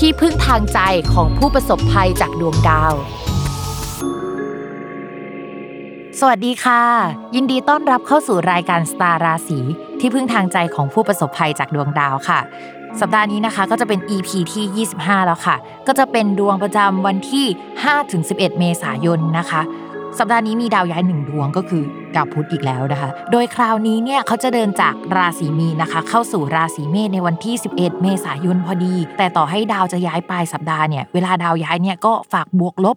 ที่พึ่งทางใจของผู้ประสบภัยจากดวงดาว สวัสดีค่ะ ยินดีต้อนรับเข้าสู่รายการสตาร์ราศีที่พึ่งทางใจของผู้ประสบภัยจากดวงดาวค่ะ สัปดาห์นี้นะคะก็จะเป็น EP ที่ 25 แล้วค่ะ ก็จะเป็นดวงประจำวันที่ 5-11 เมษายนนะคะ สัปดาห์นี้มีดาวย้ายหนึ่งดวงก็คือดาวพุธอีกแล้วนะคะ โดยคราวนี้เนี่ยเขาจะเดินจากราศีมีนนะคะ เข้าสู่ราศีเมษในวันที่ 11 เมษายนพอดี แต่ต่อให้ดาวจะย้ายปลายสัปดาห์เนี่ย เวลาดาวย้ายเนี่ยก็ฝากบวกลบ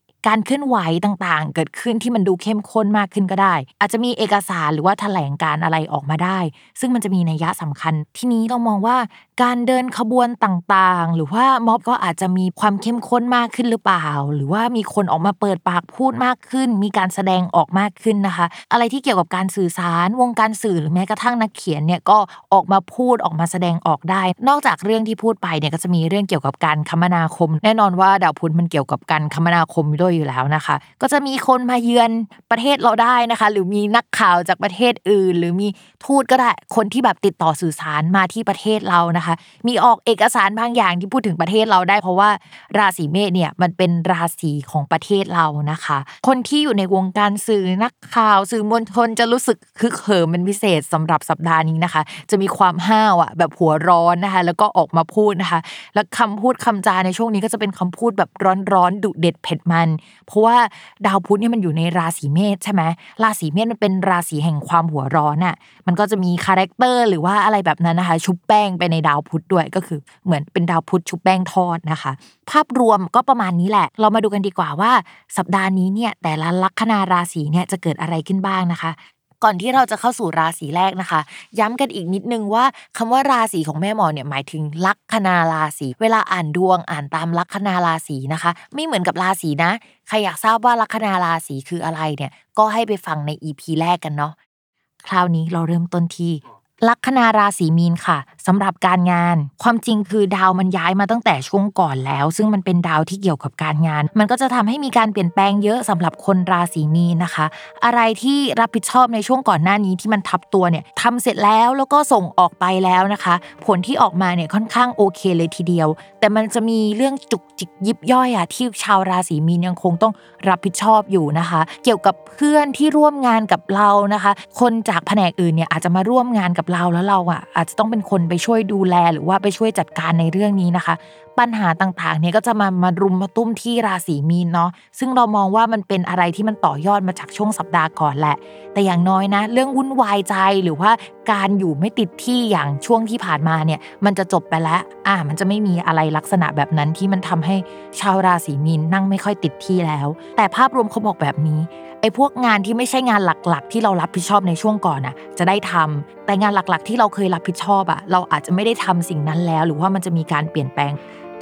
การเคลื่อนไหวต่างๆ เกิดขึ้นที่มันดูเข้มข้นมากขึ้นก็ได้ อาจจะมีเอกสารหรือว่าแถลงการอะไรออกมาได้ ซึ่งมันจะมีนัยยะสำคัญ ที่นี้เรามองว่า การเดินขบวนต่างๆ หรือว่าม็อบก็อาจจะมีความเข้มข้นมากขึ้นหรือเปล่า หรือว่ามีคนออกมาเปิดปากพูดมากขึ้น มีการแสดงออกมากขึ้นนะคะ อะไรที่เกี่ยวกับการสื่อสารวงการสื่อหรือแม้กระทั่งนักเขียนเนี่ยก็ออกมาพูดออกมาแสดงออกได้ นอกจากเรื่องที่พูดไปเนี่ยก็จะมีเรื่องเกี่ยวกับการคมนาคม แน่นอนว่าดาวพุธมันเกี่ยวกับการคมนาคมด้วยอยู่แล้วนะคะ ก็จะมีคนมาเยือนประเทศเราได้นะคะ หรือมีนักข่าวจากประเทศอื่น หรือมีทูตก็ได้คนที่แบบติดต่อสื่อสารมาที่ประเทศเรานะคะมีออกเอกสารบางอย่างที่พูดถึงประเทศเราได้ เพราะว่าราศีเมษเนี่ยมันเป็นราศีของประเทศเรานะคะ คนที่อยู่ในวงการสื่อนักข่าวสื่อมวลชนจะรู้สึกคึกเหิมเป็นพิเศษสำหรับสัปดาห์นี้นะคะ จะมีความห้าวอะแบบหัวร้อนนะคะ แล้วก็ออกมาพูดนะคะ แล้วคำพูดคำจาในช่วงนี้ก็จะเป็นคำพูดแบบร้อนๆดุเด็ดเผ็ดมัน เพราะว่าดาวพุธเนี่ยมันอยู่ในราศีเมษใช่ไหมราศีเมษมันเป็นราศีแห่งความหัวร้อนอะมันก็จะมี character หรือว่าอะไรแบบนั้นนะคะ ชุบแป้งไปในดาวพุธด้วยก็คือเหมือนเป็นดาวพุธชุบแป้งทอดนะคะ ภาพรวมก็ประมาณนี้แหละ เรามาดูกันดีกว่าว่า สัปดาห์นี้เนี่ยแต่ละลัคนาราศีเนี่ยจะเกิดอะไรขึ้นบ้างนะคะก่อนที่เราจะเข้าสู่ราศีแรกนะคะ ย้ำกันอีกนิดนึงว่าคำว่าราศีของแม่หมอเนี่ยหมายถึงลัคนาราศีเวลาอ่านดวงอ่านตามลัคนาราศีนะคะ ไม่เหมือนกับราศีนะใครอยากทราบว่าลัคนาราศีคืออะไรเนี่ยก็ให้ไปฟังใน EP แรกกันเนาะคราวนี้เราเริ่มต้นที่ ลัคนาราศีมีนค่ะสำหรับการงาน ความจริงคือดาวมันย้ายมาตั้งแต่ช่วงก่อนแล้ว ซึ่งมันเป็นดาวที่เกี่ยวกับการงาน มันก็จะทำให้มีการเปลี่ยนแปลงเยอะสำหรับคนราศีมีนนะคะ อะไรที่รับผิดชอบในช่วงก่อนหน้านี้ที่มันทับตัวเนี่ยทำเสร็จแล้วแล้วก็ส่งออกไปแล้วนะคะ ผลที่ออกมาเนี่ยค่อนข้างโอเคเลยทีเดียว แต่มันจะมีเรื่องจุกจิกยิบย่อยอะที่ชาวราศีมีนยังคงต้องรับผิดชอบอยู่นะคะ เกี่ยวกับเพื่อนที่ร่วมงานกับเรานะคะ คนจากแผนกอื่นเนี่ยอาจจะมาร่วมงานกับเราแล้วเราอะอาจจะต้องเป็นคนไปช่วยดูแลหรือว่าไปช่วยจัดการในเรื่องนี้นะคะปัญหาต่างๆ เนี่ยก็จะมามารุมมาตุ้มที่ราศีมีนเนาะซึ่งเรามองว่ามันเป็นอะไรที่มันต่อยอดมาจากช่วงสัปดาห์ก่อนแหละ แต่อย่างน้อยนะ เรื่องวุ่นวายใจหรือว่าการอยู่ไม่ติดที่อย่างช่วงที่ผ่านมาเนี่ย มันจะจบไปแล้วอ่ามันจะไม่มีอะไรลักษณะแบบนั้นที่มันทำให้ชาวราศีมีนนั่งไม่ค่อยติดที่แล้ว แต่ภาพรวมเขาบอกแบบนี้ไอ้พวกงานที่ไม่ใช่งานหลักๆ ที่เรารับผิดชอบในช่วงก่อนอะจะได้ทำแต่งานหลักๆ ที่เราเคยรับผิดชอบอะเราอาจจะไม่ได้ทำสิ่งนั้นแล้ว หรือว่ามันจะมีการเปลี่ยนแปลง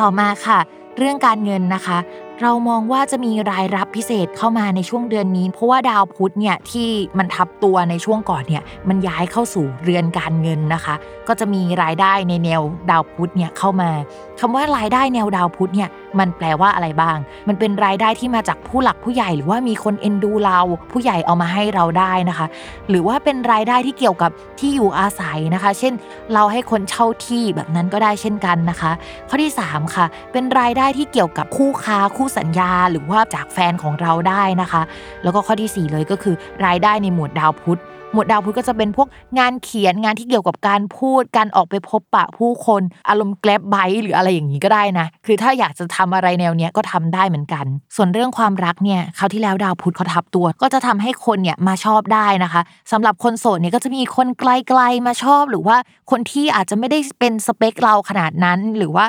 ต่อมาค่ะ เรื่องการเงินนะคะ เรามองว่าจะมีรายรับพิเศษเข้ามาในช่วงเดือนนี้ เพราะว่าดาวพุธเนี่ยที่มันทับตัวในช่วงก่อนเนี่ยมันย้ายเข้าสู่เรือนการเงินนะคะ ก็จะมีรายได้ในแนวดาวพุธเนี่ยเข้ามา คำว่ารายได้แนวดาวพุธเนี่ยมันแปลว่าอะไรบ้าง มันเป็นรายได้ที่มาจากผู้หลักผู้ใหญ่หรือว่ามีคนเอ็นดูเรา ผู้ใหญ่เอามาให้เราได้นะคะ หรือว่าเป็นรายได้ที่เกี่ยวกับที่อยู่อาศัยนะคะ เช่น เราให้คนเช่าที่แบบนั้นก็ได้เช่นกันนะคะ ข้อที่ 3 ค่ะ เป็นรายได้ที่เกี่ยวกับคู่ค้าคู่สัญญา หรือว่าจากแฟนของเราได้นะคะ แล้วก็ข้อที่ 4 เลยก็คือ รายได้ในหมวดดาวพุธ หมวดดาวพุธก็จะเป็นพวกงานเขียนงานที่เกี่ยวกับการพูดการออกไปพบปะผู้คนอารมณ์แกลบไบหรืออะไรอย่างนี้ก็ได้นะ คือถ้าอยากจะทำอะไรแนวเนี้ยก็ทำได้เหมือนกัน ส่วนเรื่องความรักเนี่ยคราวที่แล้วดาวพุธเขาทับตัว ก็จะทำให้คนเนี่ยมาชอบได้นะคะสำหรับคนโสดเนี่ยก็จะมีคนไกลๆมาชอบ หรือว่าคนที่อาจจะไม่ได้เป็นสเปคเราขนาดนั้น หรือว่า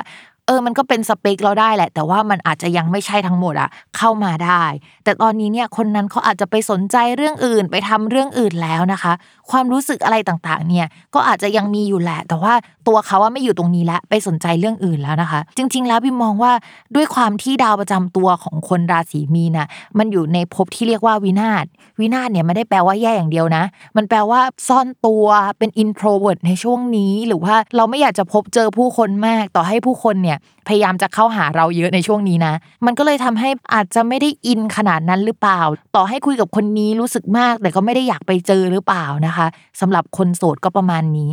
เออมันก็เป็นสเปคเราได้แหละ แต่ว่ามันอาจจะยังไม่ใช่ทั้งหมดอะเข้ามาได้ แต่ตอนนี้เนี่ยคนนั้นเขาอาจจะไปสนใจเรื่องอื่นไปทำเรื่องอื่นแล้วนะคะ ความรู้สึกอะไรต่างๆ เนี่ยก็อาจจะยังมีอยู่แหละ แต่ว่าตัวเขาว่าไม่อยู่ตรงนี้แล้วไปสนใจเรื่องอื่นแล้วนะคะ จริง ๆ แล้วพี่มองว่าด้วยความที่ดาวประจำตัวของคนราศีมีนน่ะมันอยู่ในภพที่เรียกว่าวินาศวินาศเนี่ยไม่ได้แปลว่าแย่อย่างเดียวนะ มันแปลว่าซ่อนตัวเป็น introvert ในช่วงนี้ หรือว่าเราไม่อยากจะพบเจอผู้คนมากต่อให้ผู้คนเนี่ยพยายามจะเข้าหาเราเยอะในช่วงนี้นะ มันก็เลยทำให้อาจจะไม่ได้อินขนาดนั้นหรือเปล่า ต่อให้คุยกับคนนี้รู้สึกมาก แต่ก็ไม่ได้อยากไปเจอหรือเปล่านะคะสำหรับคนโสดก็ประมาณนี้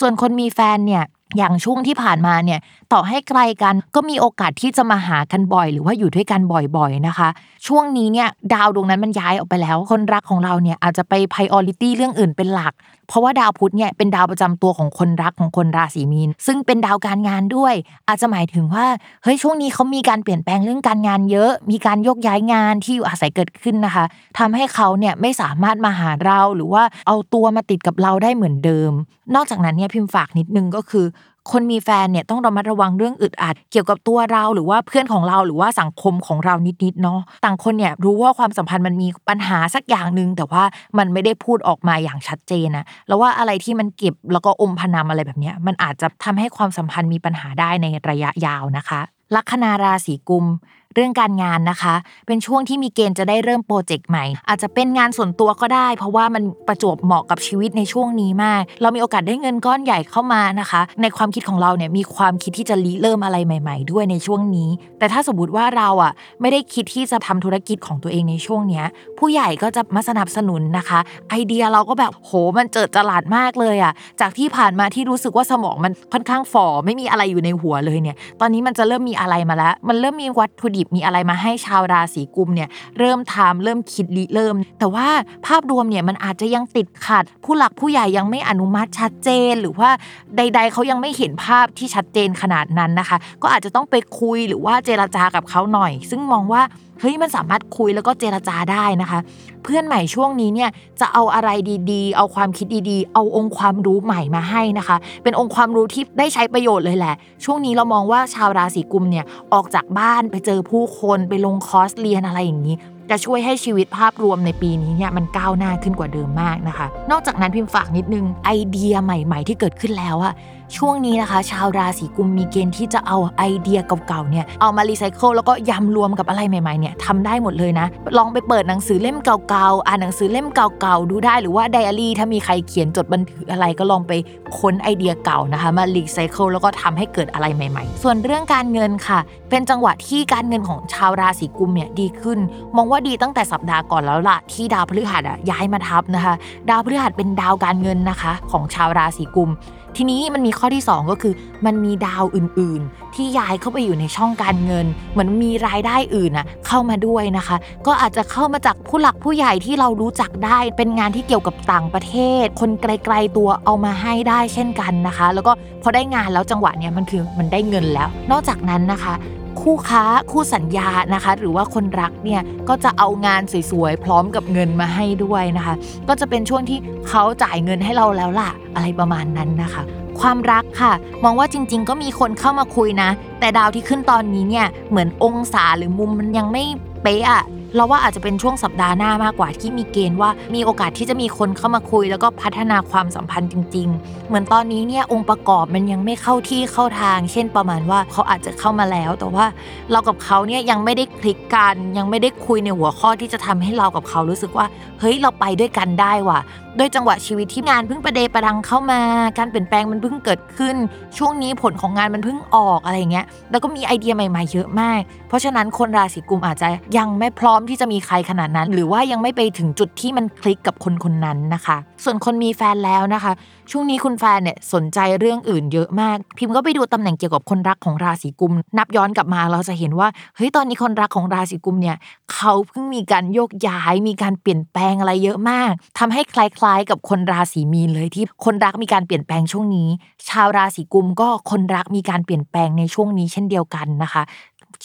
ส่วนคนมีแฟนเนี่ยอย่างช่วงที่ผ่านมาเนี่ยต่อให้ไกลกันก็มีโอกาสที่จะมาหากันบ่อย หรือว่าอยู่ด้วยกันบ่อยๆนะคะ ช่วงนี้เนี่ยดาวดวงนั้นมันย้ายออกไปแล้ว คนรักของเราเนี่ยอาจจะไป priority เรื่องอื่นเป็นหลัก เพราะว่าดาวพุธเนี่ยเป็นดาวประจำตัวของคนรักของคนราศีมีน ซึ่งเป็นดาวการงานด้วย อาจจะหมายถึงว่าเฮ้ยช่วงนี้เขามีการเปลี่ยนแปลงเรื่องการงานเยอะ มีการยกย้ายงานที่อยู่อาศัยเกิดขึ้นนะคะทำให้เขาเนี่ยไม่สามารถมาหาเราหรือว่าเอาตัวมาติดกับเราได้เหมือนเดิม นอกจากนั้นเนี่ยพิมพ์ฝากนิดนึงก็คือ คนมีแฟนเนี่ยต้องระมัดระวังเรื่องอึดอัด เกี่ยวกับตัวเราหรือว่าเพื่อนของเราหรือว่าสังคมของเรานิดๆเนาะต่างคนเนี่ยรู้ว่าความสัมพันธ์มันมีปัญหาสักอย่างหนึ่งแต่ว่ามันไม่ได้พูดออกมาอย่างชัดเจนนะแล้วว่าอะไรที่มันเก็บแล้วก็อมพนำอะไรแบบเนี้ยมันอาจจะทำให้ความสัมพันธ์มีปัญหาได้ในระยะยาวนะคะลัคนาราศีกุม เรื่องการงานนะคะ เป็นช่วงที่มีเกณฑ์จะได้เริ่มโปรเจกต์ใหม่ อาจจะเป็นงานส่วนตัวก็ได้ เพราะว่ามันประจวบเหมาะกับชีวิตในช่วงนี้มาก เรามีโอกาสได้เงินก้อนใหญ่เข้ามานะคะ ในความคิดของเราเนี่ยมีความคิดที่จะริเริ่มอะไรใหม่ ๆ ด้วยในช่วงนี้ แต่ถ้าสมมติว่าเราอะไม่ได้คิดที่จะทำธุรกิจของตัวเองในช่วงเนี้ยผู้ใหญ่ก็จะมาสนับสนุนนะคะ ไอเดียเราก็แบบโหมันเจิดจรัสมากเลยอะจากที่ผ่านมาที่รู้สึกว่าสมองมันค่อนข้างฝ่อไม่มีอะไรอยู่ในหัวเลยเนี่ย ตอนนี้มันจะเริ่มมีอะไรมาแล้ว มันเริ่มมีวัตถุดิบมีอะไรมาให้ชาวราศีกุมเนี่ยเริ่มทำเริ่มคิดริเริ่ม แต่ว่าภาพรวมเนี่ยมันอาจจะยังติดขัด ผู้หลักผู้ใหญ่ยังไม่อนุมัติชัดเจน หรือว่าใด ๆเขายังไม่เห็นภาพที่ชัดเจนขนาดนั้นนะคะ ก็อาจจะต้องไปคุยหรือว่าเจรจากับเขาหน่อย ซึ่งมองว่า เฮ้ยมันสามารถคุยแล้วก็เจรจาได้นะคะ เพื่อนใหม่ช่วงนี้เนี่ยจะเอาอะไรดีๆ เอาความคิดดีๆ เอาองค์ความรู้ใหม่มาให้นะคะ เป็นองค์ความรู้ที่ได้ใช้ประโยชน์เลยแหละ ช่วงนี้เรามองว่าชาวราศีกุมเนี่ยออกจากบ้านไปเจอผู้คนไปลงคอร์สเรียนอะไรอย่างนี้จะช่วยให้ชีวิตภาพรวมในปีนี้เนี่ยมันก้าวหน้าขึ้นกว่าเดิมมากนะคะ นอกจากนั้นพิมพ์ฝากนิดนึงไอเดียใหม่ ๆ ที่เกิดขึ้นแล้วอะ ช่วงนี้นะคะ ชาวราศีกุมภ์มีเกณฑ์ที่จะเอาไอเดียเก่าๆเนี่ยเอามารีไซเคิลแล้วก็ยำรวมกับอะไรใหม่ๆเนี่ยทำได้หมดเลยนะ ลองไปเปิดหนังสือเล่มเก่าๆอ่านหนังสือเล่มเก่าๆดูได้หรือว่าไดอารี่ถ้ามีใครเขียนจดบันทึกอะไรก็ลองไปค้นไอเดียเก่านะคะ มารีไซเคิลแล้วก็ทำให้เกิดอะไรใหม่ ๆ ส่วนเรื่องการเงินค่ะ เป็นจังหวะที่การเงินของชาวราศีกุมเนี่ยดีขึ้น มองว่าดีตั้งแต่สัปดาห์ก่อนแล้วล่ะที่ดาวพฤหัสอะย้ายมาทับนะคะ ดาวพฤหัสเป็นดาวการเงินนะคะ ของชาวราศีกุม ทีนี้มันมีข้อที่ 2 ก็คือ มันมีดาวอื่นๆ ที่ย้ายเข้าไปอยู่ในช่องการเงิน เหมือนมีรายได้อื่นอะเข้ามาด้วยนะคะ ก็อาจจะเข้ามาจากผู้หลักผู้ใหญ่ที่เรารู้จักได้ เป็นงานที่เกี่ยวกับต่างประเทศ คนไกลๆตัวเอามาให้ได้เช่นกันนะคะ แล้วก็พอได้งานแล้วจังหวะเนี้ยมันคือมันได้เงินแล้ว นอกจากนั้นนะคะ คู่ค้าคู่สัญญานะคะ หรือว่าคนรักเนี่ยก็จะเอางานสวยๆพร้อมกับเงินมาให้ด้วยนะคะ ก็จะเป็นช่วงที่เขาจ่ายเงินให้เราแล้วล่ะอะไรประมาณนั้นนะคะ ความรักค่ะ มองว่าจริง ๆ ก็มีคนเข้ามาคุยนะ แต่ดาวที่ขึ้นตอนนี้เนี่ยเหมือนองศาหรือมุมมันยังไม่เป๊ะอะ เราว่าอาจจะเป็นช่วงสัปดาห์หน้ามากกว่าที่มีเกณฑ์ว่ามีโอกาสที่จะมีคนเข้ามาคุย แล้วก็พัฒนาความสัมพันธ์จริง ๆ เหมือนตอนนี้เนี่ยองค์ประกอบมันยังไม่เข้าที่เข้าทาง เช่นประมาณว่าเขาอาจจะเข้ามาแล้ว แต่ว่าเรากับเขาเนี่ยยังไม่ได้คลิกกัน ยังไม่ได้คุยในหัวข้อที่จะทำให้เรากับเขารู้สึกว่า เฮ้ยเราไปด้วยกันได้ว่ะด้วยจังหวะชีวิตที่งานเพิ่งประเดประดังเข้ามา การเปลี่ยนแปลงมันเพิ่งเกิดขึ้น ช่วงนี้ผลของงานมันเพิ่งออกอะไรเงี้ย แล้วก็มีไอเดียใหม่ๆเยอะมาก เพราะฉะนั้นคนราศีกุมอาจจะยังไม่พร้อมที่จะมีใครขนาดนั้น หรือว่ายังไม่ไปถึงจุดที่มันคลิกกับคนคนนั้นนะคะ ส่วนคนมีแฟนแล้วนะคะ ช่วงนี้คุณแฟนเนี่ยสนใจเรื่องอื่นเยอะมาก พิมพ์ก็ไปดูตำแหน่งเกี่ยวกับคนรักของราศีกุม นับย้อนกลับมาเราจะเห็นว่าเฮ้ยตอนนี้คนรักของราศีกุมเนี่ยเขาเพิ่งมีการโยกย้าย มีการเปลี่ยนแปลงอะไรเยอะมากทำให้คล้ายๆ กับคนราศีมีนเลยที่คนรักมีการเปลี่ยนแปลงช่วงนี้ ชาวราศีกุมก็คนรักมีการเปลี่ยนแปลงในช่วงนี้เช่นเดียวกันนะคะ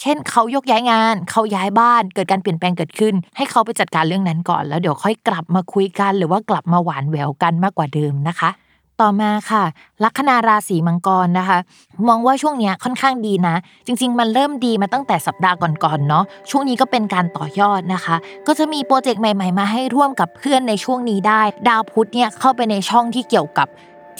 เช่นเขายกย้ายงาน เขาย้ายบ้าน เกิดการเปลี่ยนแปลงเกิดขึ้น ให้เขาไปจัดการเรื่องนั้นก่อน แล้วเดี๋ยวค่อยกลับมาคุยกัน หรือว่ากลับมาหวานแหววกันมากกว่าเดิมนะคะ ต่อมาค่ะ ลัคนาราศีมังกรนะคะ มองว่าช่วงนี้ค่อนข้างดีนะ จริง ๆ มันเริ่มดีมาตั้งแต่สัปดาห์ก่อนๆเนาะช่วงนี้ก็เป็นการต่อยอดนะคะ ก็จะมีโปรเจกต์ใหม่ ๆ มาให้ร่วมกับเพื่อนในช่วงนี้ได้ ดาวพุธเนี่ยเข้าไปในช่องที่เกี่ยวกับ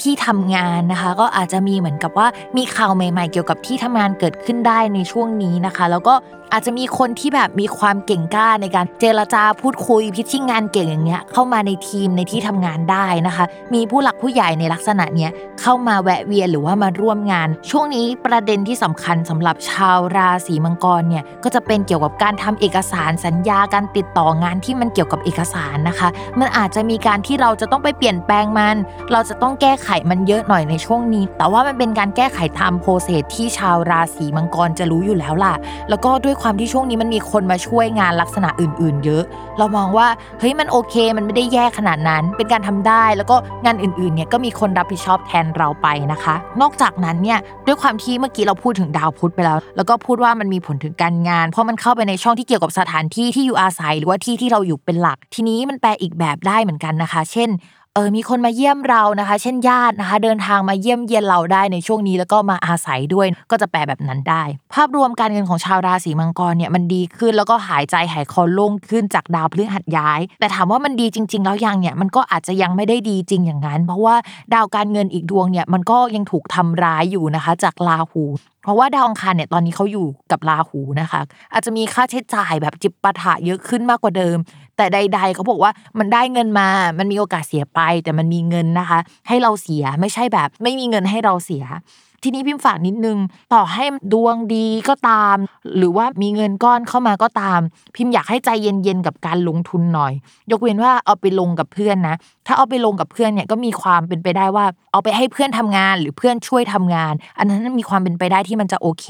ที่ทำงานนะคะ ก็อาจจะมีเหมือนกับว่ามีข่าวใหม่ ๆ เกี่ยวกับที่ทำงานเกิดขึ้นได้ในช่วงนี้นะคะ แล้วก็อาจจะมีคนที่แบบมีความเก่งกล้าในการเจรจาพูดคุยพิชิ่งงานเก่งอย่างเงี้ยเข้ามาในทีมในที่ทำงานได้นะคะ มีผู้หลักผู้ใหญ่ในลักษณะเนี้ยเข้ามาแวะเวียนหรือว่ามาร่วมงาน ช่วงนี้ประเด็นที่สำคัญสำหรับชาวราศีมังกรเนี่ยก็จะเป็นเกี่ยวกับการทำเอกสารสัญญาการติดต่องานที่มันเกี่ยวกับเอกสารนะคะ มันอาจจะมีการที่เราจะต้องไปเปลี่ยนแปลงมัน เราจะต้องแก้ไขมันเยอะหน่อยในช่วงนี้ แต่ว่ามันเป็นการแก้ไขตามโปรเซสที่ชาวราศีมังกรจะรู้อยู่แล้วล่ะ แล้วก็ด้วยความที่ช่วงนี้มันมีคนมาช่วยงานลักษณะอื่น ๆ เยอะ เรามองว่าเฮ้ยมันโอเค มันไม่ได้แย่ขนาดนั้น เป็นการทำได้ แล้วก็งานอื่น ๆ เนี่ยก็มีคนรับผิดชอบแทนเราไปนะคะ นอกจากนั้นเนี่ยด้วยความที่เมื่อกี้เราพูดถึงดาวพุธไปแล้ว แล้วก็พูดว่ามันมีผลถึงการงาน เพราะมันเข้าไปในช่องที่เกี่ยวกับสถานที่ที่อยู่อาศัย หรือว่าที่ที่เราอยู่เป็นหลัก ทีนี้มันแปลอีกแบบได้เหมือนกันนะคะ เช่น เออมีคนมาเยี่ยมเรานะคะ เช่นญาตินะคะ เดินทางมาเยี่ยมเยียนเราได้ในช่วงนี้แล้วก็มาอาศัยด้วยก็จะแปลแบบนั้นได้ ภาพรวมการเงินของชาวราศีมังกรเนี่ยมันดีขึ้นแล้วก็หายใจหายคอโล่งขึ้นจากดาวพฤหัสย้าย แต่ถามว่ามันดีจริง ๆ แล้วยังเนี่ยมันก็อาจจะยังไม่ได้ดีจริงอย่างนั้น เพราะว่าดาวการเงินอีกดวงเนี่ยมันก็ยังถูกทำร้ายอยู่นะคะ จากราหูเพราะว่าดาวอังคารเนี่ยตอนนี้เขาอยู่กับราหูนะคะ อาจจะมีค่าใช้จ่ายแบบจิบปะถะเยอะขึ้นมากกว่าเดิม แต่ใด ๆ เขาบอกว่ามันได้เงินมา มันมีโอกาสเสียไป แต่มันมีเงินนะคะ ให้เราเสียไม่ใช่แบบ ไม่มีเงินให้เราเสีย ทีนี้พิมพ์ฝากนิดนึง ต่อให้ดวงดีก็ตาม หรือว่ามีเงินก้อนเข้ามาก็ตาม พิมพ์อยากให้ใจเย็นๆกับการลงทุนหน่อย ยกเว้นว่าเอาไปลงกับเพื่อนนะ ถ้าเอาไปลงกับเพื่อนเนี่ยก็มีความเป็นไปได้ว่า เอาไปให้เพื่อนทำงานหรือเพื่อนช่วยทำงาน อันนั้นมีความเป็นไปได้ที่มันจะโอเค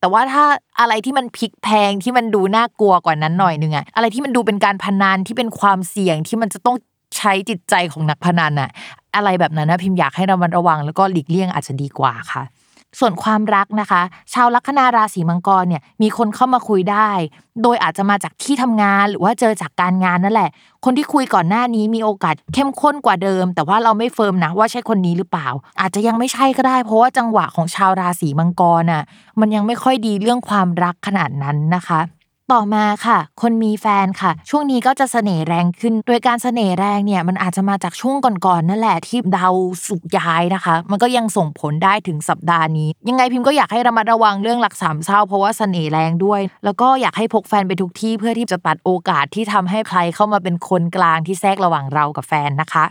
แต่ว่าถ้าอะไรที่มันพลิกแพงที่มันดูน่ากลัวกว่านั้นหน่อยนึงอะอะไรที่มันดูเป็นการพนันที่เป็นความเสี่ยงที่มันจะต้องใช้จิตใจของนักพนันอะ อะไรแบบนั้นนะพิมพ์อยากให้ระมัดระวัง แล้วก็หลีกเลี่ยงอาจจะดีกว่าค่ะ ส่วนความรักนะคะ ชาวลัคนาราศีมังกรเนี่ยมีคนเข้ามาคุยได้ โดยอาจจะมาจากที่ทำงานหรือว่าเจอจากการงานนั่นแหละ คนที่คุยก่อนหน้านี้มีโอกาสเข้มข้นกว่าเดิม แต่ว่าเราไม่เฟิร์มนะว่าใช่คนนี้หรือเปล่า อาจจะยังไม่ใช่ก็ได้ เพราะว่าจังหวะของชาวราศีมังกรน่ะมันยังไม่ค่อยดีเรื่องความรักขนาดนั้นนะคะ ต่อมาค่ะ คนมีแฟนค่ะ ช่วงนี้ก็จะเสน่ห์แรงขึ้น โดยการเสน่ห์แรงเนี่ยมันอาจจะมาจากช่วงก่อนๆนั่นแหละที่ดาวสุกย้ายนะคะ มันก็ยังส่งผลได้ถึงสัปดาห์นี้ ยังไงพิมพ์ก็อยากให้ระมัดระวังเรื่องหลักสามเศร้าเพราะว่าเสน่ห์แรงด้วย แล้วก็อยากให้พกแฟนไปทุกที่เพื่อที่จะตัดโอกาสที่ทำให้ใครเข้ามาเป็นคนกลางที่แทรกระหว่างเรากับแฟนนะคะ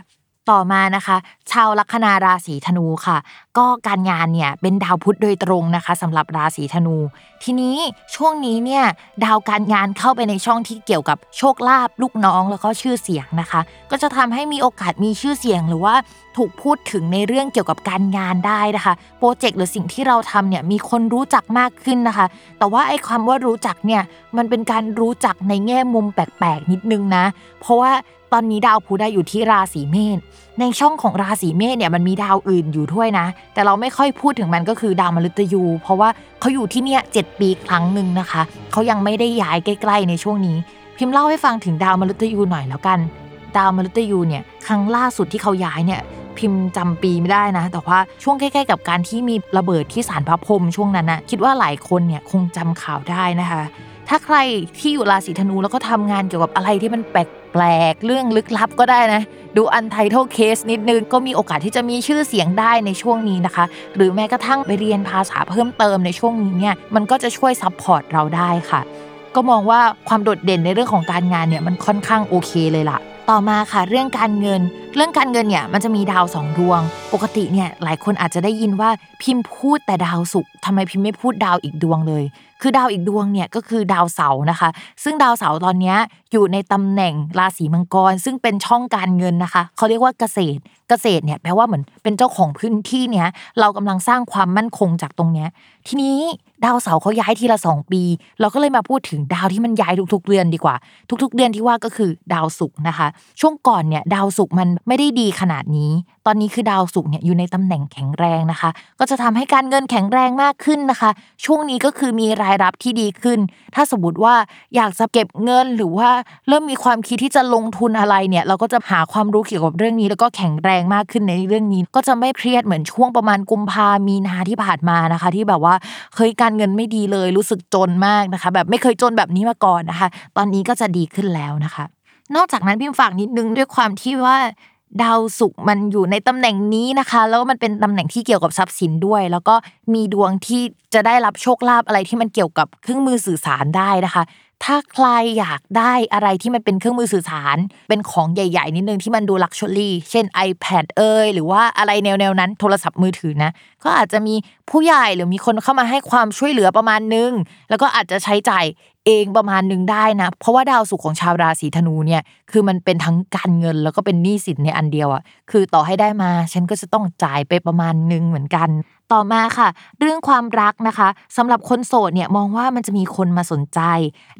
ต่อมานะคะ ชาวลัคนาราศีธนูค่ะ ก็การงานเนี่ยเป็นดาวพุธโดยตรงนะคะสำหรับราศีธนู ทีนี้ช่วงนี้เนี่ยดาวการงานเข้าไปในช่องที่เกี่ยวกับโชคลาภลูกน้องแล้วก็ชื่อเสียงนะคะ ก็จะทำให้มีโอกาสมีชื่อเสียงหรือว่าถูกพูดถึงในเรื่องเกี่ยวกับการงานได้นะคะโปรเจกต์หรือสิ่งที่เราทำเนี่ยมีคนรู้จักมากขึ้นนะคะ แต่ว่าไอ้คำว่ารู้จักเนี่ยมันเป็นการรู้จักในแง่มุมแปลกๆนิดนึงนะ เพราะว่า ตอนนี้ดาวพุธได้อยู่ที่ราศีเมษในช่องของราศีเมษเนี่ยมันมีดาวอื่นอยู่ด้วยนะ แต่เราไม่ค่อยพูดถึงมันก็คือดาวมฤตยู เพราะว่าเขาอยู่ที่เนี่ยเจ็ดปีครั้งหนึ่งนะคะเขายังไม่ได้ย้ายใกล้ ๆ ในช่วงนี้ พิมพ์เล่าให้ฟังถึงดาวมฤตยูหน่อยแล้วกัน ดาวมฤตยูเนี่ยครั้งล่าสุดที่เขาย้ายเนี่ยพิมพ์จำปีไม่ได้นะ แต่ว่าช่วงใกล้ๆกับการที่มีระเบิดที่สารพระพรหมช่วงนั้นนะคิดว่าหลายคนเนี่ยคงจำข่าวได้นะคะ ถ้าใครที่อยู่ราศีธนูแล้วก็ทำงานเกี่ยวกับอะไรที่มันแปลกๆ เรื่องลึกลับก็ได้นะ ดู Untitled Case นิดนึงก็มีโอกาสที่จะมีชื่อเสียงได้ในช่วงนี้นะคะ หรือแม้กระทั่งไปเรียนภาษาเพิ่มเติมในช่วงนี้เนี่ยมันก็จะช่วย support เราได้ค่ะ ก็มองว่าความโดดเด่นในเรื่องของการงานเนี่ยมันค่อนข้างโอเคเลยล่ะต่อมาค่ะเรื่องการเงิน เรื่องการเงินเนี่ยมันจะมีดาวสองดวง ปกติเนี่ยหลายคนอาจจะได้ยินว่าพิมพ์พูดแต่ดาวศุกร์ทำไมพิมพ์ไม่พูดดาวอีกดวงเลย คือดาวอีกดวงเนี่ยก็คือดาวเสาร์นะคะ ซึ่งดาวเสาร์ตอนนี้อยู่ในตำแหน่งราศีมังกร ซึ่งเป็นช่องการเงินนะคะเขาเรียกว่าเกษตรเกษตรเนี่ยแปลว่าเหมือนเป็นเจ้าของพื้นที่เนี้ยเรากำลังสร้างความมั่นคงจากตรงเนี้ยทีนี้ดาวเสาร์เขาย้ายทีละสองปี เราก็เลยมาพูดถึงดาวที่มันย้ายทุกๆเดือนดีกว่า ทุก ๆ เดือนที่ว่าก็คือดาวศุกร์นะคะ ช่วงก่อนเนี่ยดาวศุกร์มันไม่ได้ดีขนาดนี้ ตอนนี้คือดาวศุกร์เนี่ยอยู่ในตำแหน่งแข็งแรงนะคะ ก็จะทำให้การเงินแข็งแรงมากขึ้นนะคะ ช่วงนี้ก็คือมีรายรับที่ดีขึ้น ถ้าสมมติว่าอยากจะเก็บเงินหรือว่าเริ่มมีความคิดที่จะลงทุนอะไรเนี่ยเราก็จะหาความรู้เกี่ยวกับเรื่องนี้ แล้วก็แข็งแรงมากขึ้นในเรื่องนี้ ก็จะไม่เครียดเหมือนช่วงประมาณกุมภามีนาที่ผ่านมานะคะ ที่แบบว่าเคยการเงินไม่ดีเลยรู้สึกจนมากนะคะ แบบไม่เคยจนแบบนี้มาก่อนนะคะ ตอนนี้ก็จะดีขึ้นแล้วนะคะนอกจากนั้นพิมฝากนิดนึงด้วยความที่ว่า ดาวศุกร์มันอยู่ในตำแหน่งนี้นะคะ แล้วมันเป็นตำแหน่งที่เกี่ยวกับทรัพย์สินด้วย แล้วก็มีดวงที่จะได้รับโชคลาภอะไรที่มันเกี่ยวกับเครื่องมือสื่อสารได้นะคะ ถ้าใครอยากได้อะไรที่มันเป็นเครื่องมือสื่อสาร เป็นของใหญ่ ๆ นิดนึงที่มันดู luxury เช่น iPad เอยหรือว่าอะไรแนวๆนั้นโทรศัพท์มือถือนะ ก็อาจจะมีผู้ใหญ่หรือมีคนเข้ามาให้ความช่วยเหลือประมาณนึง แล้วก็อาจจะใช้จ่าย เองประมาณหนึ่งได้นะ เพราะว่าดาวศุกร์ของชาวราศีธนูเนี่ยคือมันเป็นทั้งการเงินแล้วก็เป็นหนี้สินในอันเดียวอะคือต่อให้ได้มา ฉันก็จะต้องจ่ายไปประมาณหนึ่งเหมือนกัน ต่อมาค่ะ เรื่องความรักนะคะสำหรับคนโสดเนี่ยมองว่ามันจะมีคนมาสนใจ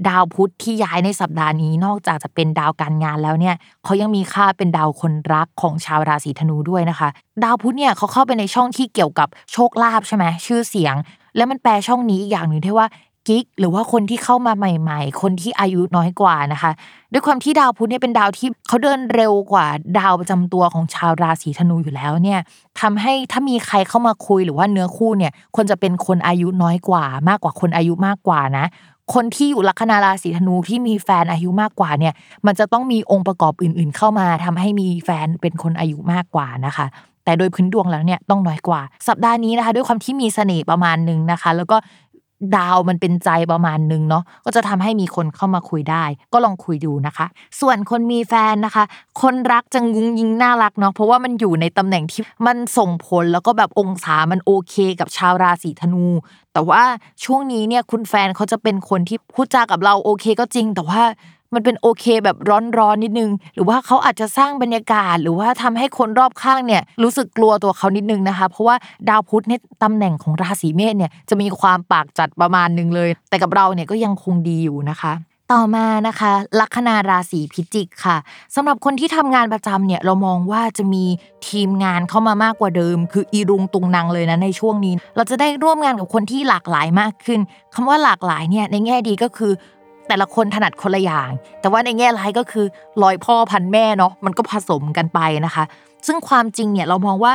ดาวพุธที่ย้ายในสัปดาห์นี้นอกจากจะเป็นดาวการงานแล้วเนี่ยเขายังมีค่าเป็นดาวคนรักของชาวราศีธนูด้วยนะคะ ดาวพุธเนี่ยเขาเข้าไปในช่องที่เกี่ยวกับโชคลาภใช่ไหมชื่อเสียง แล้วมันแปลช่องนี้อีกอย่างหนึ่งที่ว่า กิ๊กหรือว่าคนที่เข้ามาใหม่ ๆ คนที่อายุน้อยกว่านะคะ ด้วยความที่ดาวพุธเนี่ยเป็นดาวที่เขาเดินเร็วกว่าดาวประจำตัวของชาวราศีธนูอยู่แล้วเนี่ยทำให้ถ้ามีใครเข้ามาคุยหรือว่าเนื้อคู่เนี่ยควรจะเป็นคนอายุน้อยกว่า มากกว่าคนอายุมากกว่านะคนที่อยู่ลัคนาราศีธนูที่มีแฟนอายุมากกว่าเนี่ย มันจะต้องมีองค์ประกอบอื่น ๆ เข้ามาทำให้มีแฟนเป็นคนอายุมากกว่านะคะ แต่โดยพื้นดวงแล้วเนี่ยต้องน้อยกว่า สัปดาห์นี้นะคะ ด้วยความที่มีเสน่ห์ประมาณนึงนะคะ แล้วก็ ดาวมันเป็นใจประมาณนึงเนาะก็จะทำให้มีคนเข้ามาคุยได้ ก็ลองคุยดูนะคะ ส่วนคนมีแฟนนะคะ คนรักจะงุ้งยิงน่ารักเนาะเพราะว่ามันอยู่ในตำแหน่งที่มันส่งผลแล้วก็แบบองศามันโอเคกับชาวราศีธนู แต่ว่าช่วงนี้เนี่ยคุณแฟนเขาจะเป็นคนที่พูดจากับเราโอเคก็จริง แต่ว่า มันเป็นโอเคแบบร้อนๆนิดนึง หรือว่าเขาอาจจะสร้างบรรยากาศ หรือว่าทำให้คนรอบข้างเนี่ยรู้สึกกลัวตัวเขานิดนึงนะคะ เพราะว่าดาวพุธในตำแหน่งของราศีเมษเนี่ยจะมีความปากจัดประมาณนึงเลย แต่กับเราเนี่ยก็ยังคงดีอยู่นะคะต่อมานะคะลัคนาราศีพิจิกค่ะสำหรับคนที่ทำงานประจำเนี่ยเรามองว่าจะมีทีมงานเข้ามามากกว่าเดิม คืออีรุงตุงนางเลยนะในช่วงนี้ เราจะได้ร่วมงานกับคนที่หลากหลายมากขึ้นคำว่าหลากหลายเนี่ยในแง่ดีก็คือ แต่ละคนถนัดคนละอย่าง แต่ว่าในแง่ร้ายก็คือร้อยพ่อพันแม่เนาะมันก็ผสมกันไปนะคะ ซึ่งความจริงเนี่ยเรามองว่า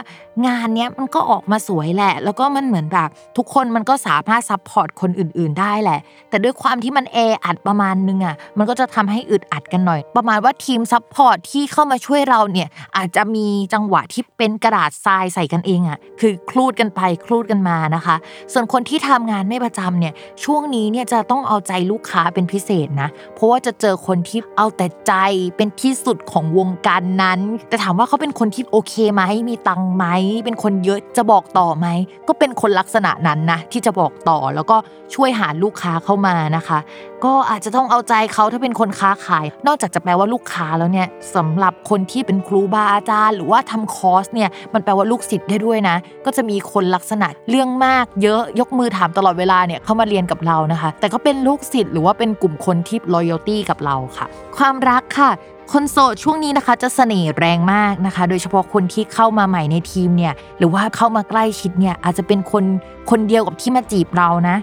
งานเนี้ยมันก็ออกมาสวยแหละ แล้วก็มันเหมือนแบบทุกคนมันก็สามารถ support คนอื่น ๆ ได้แหละ แต่ด้วยความที่มันแออัดประมาณนึงอะมันก็จะทำให้อึดอัดกันหน่อย ประมาณว่าทีม support ที่เข้ามาช่วยเราเนี่ยอาจจะมีจังหวะที่เป็นกระดาษทรายใส่กันเองอะคือครูดกันไปครูดกันมานะคะ ส่วนคนที่ทำงานไม่ประจำเนี่ยช่วงนี้เนี่ยจะต้องเอาใจลูกค้าเป็นพิเศษนะ เพราะว่าจะเจอคนที่เอาแต่ใจเป็นที่สุดของวงการนั้น แต่ถามว่าเขาเป็นคนที่โอเคไหมมีตังไหมเป็นคนเยอะจะบอกต่อไหมก็เป็นคนลักษณะนั้นนะที่จะบอกต่อแล้วก็ช่วยหาลูกค้าเข้ามานะคะ ก็อาจจะต้องเอาใจเขาถ้าเป็นคนค้าขาย นอกจากจะแปลว่าลูกค้าแล้วเนี่ยสำหรับคนที่เป็นครูบาอาจารย์ หรือว่าทำคอร์สเนี่ยมันแปลว่าลูกศิษย์ได้ด้วยนะ ก็จะมีคนลักษณะเรื่องมากเยอะยกมือถามตลอดเวลาเนี่ยเข้ามาเรียนกับเรานะคะ แต่ก็เป็นลูกศิษย์หรือว่าเป็นกลุ่มคนที่ loyalty กับเราค่ะ ความรักค่ะ คนโสดช่วงนี้นะคะจะเสน่ห์แรงมากนะคะ โดยเฉพาะคนที่เข้ามาใหม่ในทีมเนี่ยหรือว่าเข้ามาใกล้ชิดเนี่ยอาจจะเป็นคนคนเดียวกับที่มาจีบเรานะ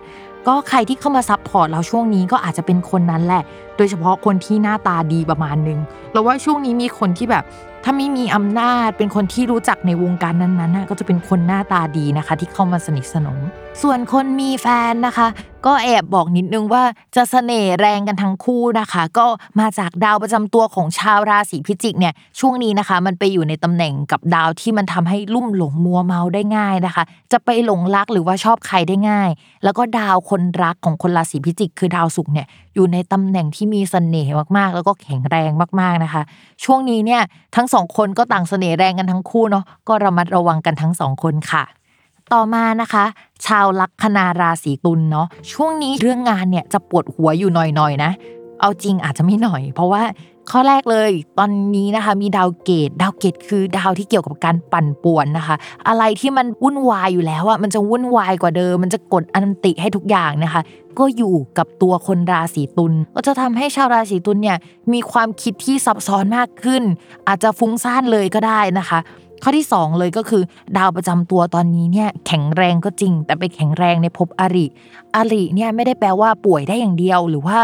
ก็ใครที่เข้ามาซับพอร์ตเราช่วงนี้ก็อาจจะเป็นคนนั้นแหละ โดยเฉพาะคนที่หน้าตาดีประมาณนึงเราว่าช่วงนี้มีคนที่แบบถ้าไม่มีอำนาจเป็นคนที่รู้จักในวงการนั้นๆก็จะเป็นคนหน้าตาดีนะคะ ที่เข้ามาสนิทสนม ส่วนคนมีแฟนนะคะ ก็แอบบอกนิดนึงว่าจะเสน่ห์แรงกันทั้งคู่นะคะ ก็มาจากดาวประจำตัวของชาวราศีพิจิกเนี่ยช่วงนี้นะคะ มันไปอยู่ในตำแหน่งกับดาวที่มันทำให้ลุ่มหลงมัวเมาได้ง่ายนะคะ จะไปหลงรักหรือว่าชอบใครได้ง่าย แล้วก็ดาวคนรักของคนราศีพิจิก คือดาวศุกร์เนี่ยอยู่ในตำแหน่งที่มีเสน่ห์มากๆ แล้วก็แข็งแรงมากๆนะคะ ช่วงนี้เนี่ยทั้งสองคนก็ต่างเสน่ห์แรงกันทั้งคู่เนาะก็ระมัดระวังกันทั้งสองคนค่ะ ต่อมานะคะ ชาวลัคนาราศีตุลเนาะช่วงนี้เรื่องงานเนี่ยจะปวดหัวอยู่หน่อยๆนะ เอาจริงอาจจะไม่หน่อย เพราะว่าข้อแรกเลยตอนนี้นะคะมีดาวเกตดาวเกตคือดาวที่เกี่ยวกับการปั่นป่วนนะคะ อะไรที่มันวุ่นวายอยู่แล้วอะมันจะวุ่นวายกว่าเดิม มันจะกดอันติให้ทุกอย่างนะคะ ก็อยู่กับตัวคนราศีตุลก็จะทำให้ชาวราศีตุลเนี่ยมีความคิดที่ซับซ้อนมากขึ้น อาจจะฟุ้งซ่านเลยก็ได้นะคะ ข้อที่ 2 เลยก็คือ ดาวประจำตัวตอนนี้เนี่ยแข็งแรงก็จริง แต่ไปแข็งแรงในภพอริอริเนี่ยไม่ได้แปลว่าป่วยได้อย่างเดียว หรือว่า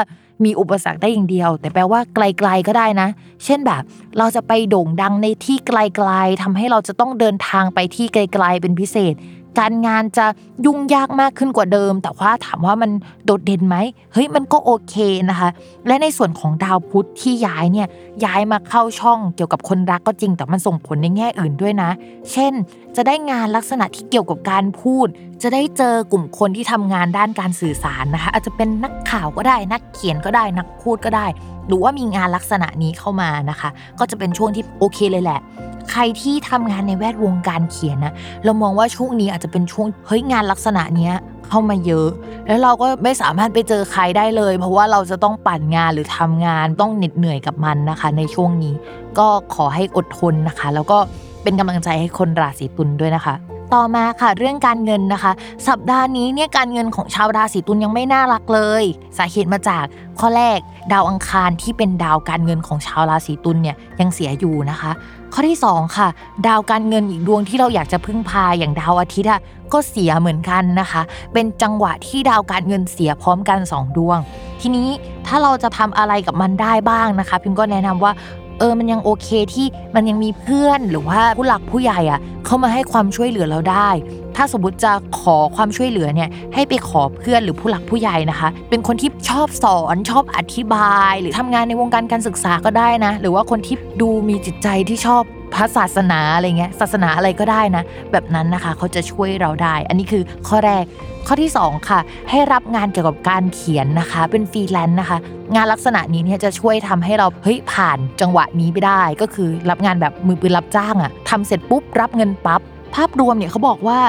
มีอุปสรรคได้อย่างเดียว แต่แปลว่าไกลๆก็ได้นะ เช่นแบบ เราจะไปโด่งดังในที่ไกลๆทำให้เราจะต้องเดินทางไปที่ไกลๆเป็นพิเศษ การงานจะยุ่งยากมากขึ้นกว่าเดิม แต่ว่าถามว่ามันโดดเด่นไหมเฮ้ยมันก็โอเคนะคะ และในส่วนของดาวพุธที่ย้ายเนี่ยย้ายมาเข้าช่องเกี่ยวกับคนรักก็จริง แต่มันส่งผลในแง่อื่นด้วยนะ เช่น จะได้งานลักษณะที่เกี่ยวกับการพูด จะได้เจอกลุ่มคนที่ทำงานด้านการสื่อสารนะคะ อาจจะเป็นนักข่าวก็ได้ นักเขียนก็ได้ นักพูดก็ได้ หรือว่ามีงานลักษณะนี้เข้ามานะคะ ก็จะเป็นช่วงที่โอเคเลยแหละ ใครที่ทำงานในแวดวงการเขียนนะเรามองว่าช่วงนี้อาจจะเป็นช่วงเฮ้ยงานลักษณะเนี้ยเข้ามาเยอะ แล้วเราก็ไม่สามารถไปเจอใครได้เลย เพราะว่าเราจะต้องปั่นงานหรือทำงานต้องเหน็ดเหนื่อยกับมันนะคะ ในช่วงนี้ ก็ขอให้อดทนนะคะ แล้วก็เป็นกำลังใจให้คนราศีตุลด้วยนะคะ ต่อมาค่ะ เรื่องการเงินนะคะ สัปดาห์นี้เนี่ยการเงินของชาวราศีตุลยังไม่น่ารักเลย สาเหตุมาจากข้อแรก ดาวอังคารที่เป็นดาวการเงินของชาวราศีตุลเนี่ยยังเสียอยู่นะคะ ข้อที่ 2 ค่ะ ดาวการเงินอีกดวงที่เราอยากจะพึ่งพาอย่างดาวอาทิตย์อะก็เสียเหมือนกันนะคะ เป็นจังหวะที่ดาวการเงินเสียพร้อมกัน 2 ดวง ทีนี้ถ้าเราจะทำอะไรกับมันได้บ้างนะคะ พิมก็แนะนำว่า เออมันยังโอเคที่มันยังมีเพื่อนหรือว่าผู้หลักผู้ใหญ่อะเข้ามาให้ความช่วยเหลือเราได้ ถ้าสมมติจะขอความช่วยเหลือเนี่ยให้ไปขอเพื่อนหรือผู้หลักผู้ใหญ่นะคะ เป็นคนที่ชอบสอนชอบอธิบาย หรือทำงานในวงการการศึกษาก็ได้นะ หรือว่าคนที่ดูมีจิตใจที่ชอบ พระศาสนาอะไรเงี้ยศาสนาอะไรก็ได้นะ แบบนั้นนะคะเขาจะช่วยเราได้ อันนี้คือข้อแรกข้อที่ 2 ค่ะ ให้รับงานเกี่ยวกับการเขียนนะคะ เป็นฟรีแลนซ์นะคะ งานลักษณะนี้เนี่ยจะช่วยทำให้เราเฮ้ยผ่านจังหวะนี้ไปได้ ก็คือรับงานแบบมือปืนรับจ้างอะทำเสร็จปุ๊บรับเงินปั๊บภาพรวมเนี่ยเขาบอกว่า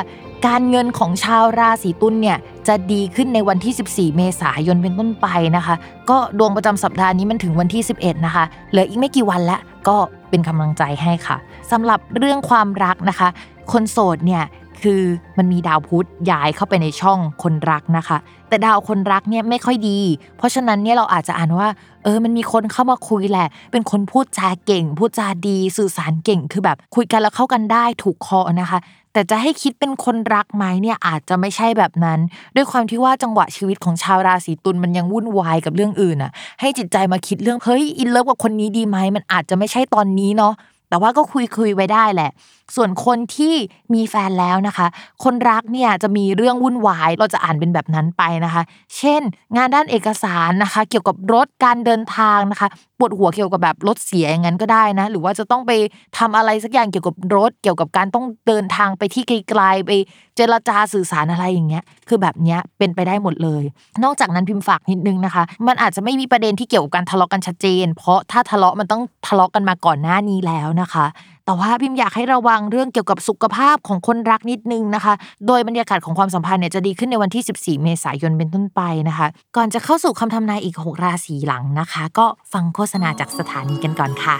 การเงินของชาวราศีตุลเนี่ยจะดีขึ้นในวันที่ 14 เมษายนเป็นต้นไปนะคะ ก็ดวงประจำสัปดาห์นี้มันถึงวันที่ 11 นะคะ เหลืออีกไม่กี่วันแล้วก็ เป็นกำลังใจให้ค่ะสำหรับเรื่องความรักนะคะ คนโสดเนี่ยคือมันมีดาวพุธย้ายเข้าไปในช่องคนรักนะคะ แต่ดาวคนรักเนี่ยไม่ค่อยดี เพราะฉะนั้นเนี่ยเราอาจจะอ่านว่า เออมันมีคนเข้ามาคุยแหละ เป็นคนพูดจาเก่ง พูดจาดี สื่อสารเก่งคือแบบคุยกันแล้วเข้ากันได้ถูกคอนะคะ แต่จะให้คิดเป็นคนรักไหมเนี่ยอาจจะไม่ใช่แบบนั้น ด้วยความที่ว่าจังหวะชีวิตของชาวราศีตุลมันยังวุ่นวายกับเรื่องอื่นอะ ให้จิตใจมาคิดเรื่องเฮ้ยอินเลิฟกับคนนี้ดีไหมมันอาจจะไม่ใช่ตอนนี้เนาะแต่ว่าก็คุยคุยไว้ได้แหละ ส่วนคนที่มีแฟนแล้วนะคะ คนรักเนี่ยจะมีเรื่องวุ่นวายเราจะอ่านเป็นแบบนั้นไปนะคะ เช่น งานด้านเอกสารนะคะ เกี่ยวกับรถการเดินทางนะคะปวดหัวเกี่ยวกับแบบรถเสียอย่างนั้นก็ได้นะหรือว่าจะต้องไปทำอะไรสักอย่างเกี่ยวกับรถ เกี่ยวกับการต้องเดินทางไปที่ไกลๆไปเจรจาสื่อสารอะไรอย่างเงี้ย คือแบบเนี้ยเป็นไปได้หมดเลย นอกจากนั้นพิมพ์ฝากนิดนึงนะคะ มันอาจจะไม่มีประเด็นที่เกี่ยวกับการทะเลาะกันชัดเจน เพราะถ้าทะเลาะมันต้องทะเลาะกันมาก่อนหน้านี้แล้วนะคะ แต่ว่าพิมอยากให้ระวังเรื่องเกี่ยวกับสุขภาพของคนรักนิดนึงนะคะ โดยบรรยากาศของความสัมพันธ์เนี่ยจะดีขึ้นในวันที่ 14 เมษายนเป็นต้นไปนะคะ ก่อนจะเข้าสู่คำทำนายอีก 6 ราศีหลังนะคะ ก็ฟังโฆษณาจากสถานีกันก่อนค่ะ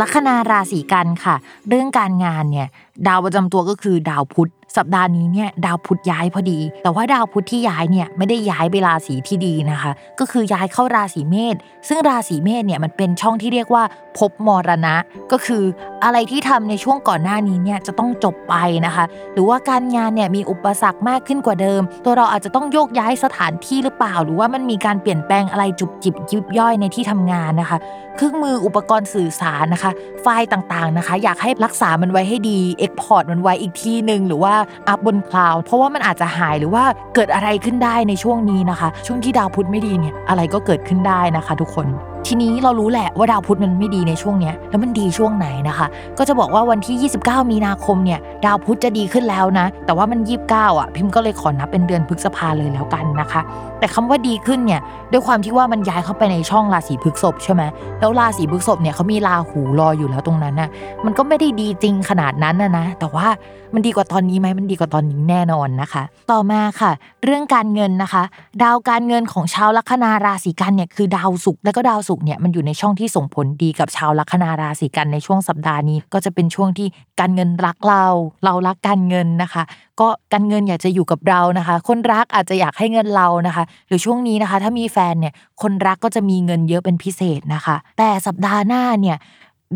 ลัคนาราศีกันค่ะ เรื่องการงานเนี่ย ดาวประจำตัวก็คือดาวพุธ สัปดาห์นี้เนี่ยดาวพุธย้ายพอดี แต่ว่าดาวพุธที่ย้ายเนี่ยไม่ได้ย้ายไปราศีที่ดีนะคะ ก็คือย้ายเข้าราศีเมษซึ่งราศีเมษเนี่ยมันเป็นช่องที่เรียกว่าภพมรณะ ก็คืออะไรที่ทำในช่วงก่อนหน้านี้เนี่ยจะต้องจบไปนะคะ หรือว่าการงานเนี่ยมีอุปสรรคมากขึ้นกว่าเดิม ตัวเราอาจจะต้องโยกย้ายสถานที่หรือเปล่า หรือว่ามันมีการเปลี่ยนแปลงอะไรจุบจิบยิบย่อยในที่ทำงานนะคะเครื่องมืออุปกรณ์สื่อสารนะคะ ไฟล์ต่างๆนะคะ อยากให้รักษามันไว้ให้ดี export มันไว้อีกที่หนึ่งหรือว่า up บน cloud เพราะว่ามันอาจจะหายหรือว่าเกิดอะไรขึ้นได้ในช่วงนี้นะคะ ช่วงที่ดาวพุธไม่ดีเนี่ยอะไรก็เกิดขึ้นได้นะคะ ทุกคนทีนี้เรารู้แหละว่าดาวพุธมันไม่ดีในช่วงเนี้ยแล้วมันดีช่วงไหนนะคะ ก็จะบอกว่าวันที่ 29 มีนาคมเนี่ยดาวพุธจะดีขึ้นแล้วนะ แต่ว่ามัน 29 อะ พิมพ์ก็เลยขอนับเป็นเดือนพฤษภาเลยแล้วกันนะคะ แต่คำว่าดีขึ้นเนี่ยด้วยความที่ว่ามันย้ายเข้าไปในช่องราศีพฤษภใช่ไหมแล้วราศีพฤษภเนี่ยเขามีราหูรออยู่แล้วตรงนั้นน่ะมันก็ไม่ได้ดีจริงขนาดนั้นนะนะแต่ว่ามันดีกว่าตอนนี้ไหมมันดีกว่าตอนนี้แน่นอนนะคะ ต่อมาค่ะ เรื่องการเงินนะคะ ดาวการเงินของชาวลัคนาราศีกันเนี่ยคือดาวศุกร์และก็ดาวศุกร์เนี่ยมันอยู่ในช่องที่ส่งผลดีกับชาวลัคนาราศีกันในช่วงสัปดาห์นี้ ก็จะเป็นช่วงที่การเงินรักเรา เรารักการเงินนะคะ ก็การเงินอยากจะอยู่กับเรานะคะ คนรักอาจจะอยากให้เงินเรานะคะ หรือช่วงนี้นะคะ ถ้ามีแฟนเนี่ยคนรักก็จะมีเงินเยอะเป็นพิเศษนะคะ แต่สัปดาห์หน้าเนี่ย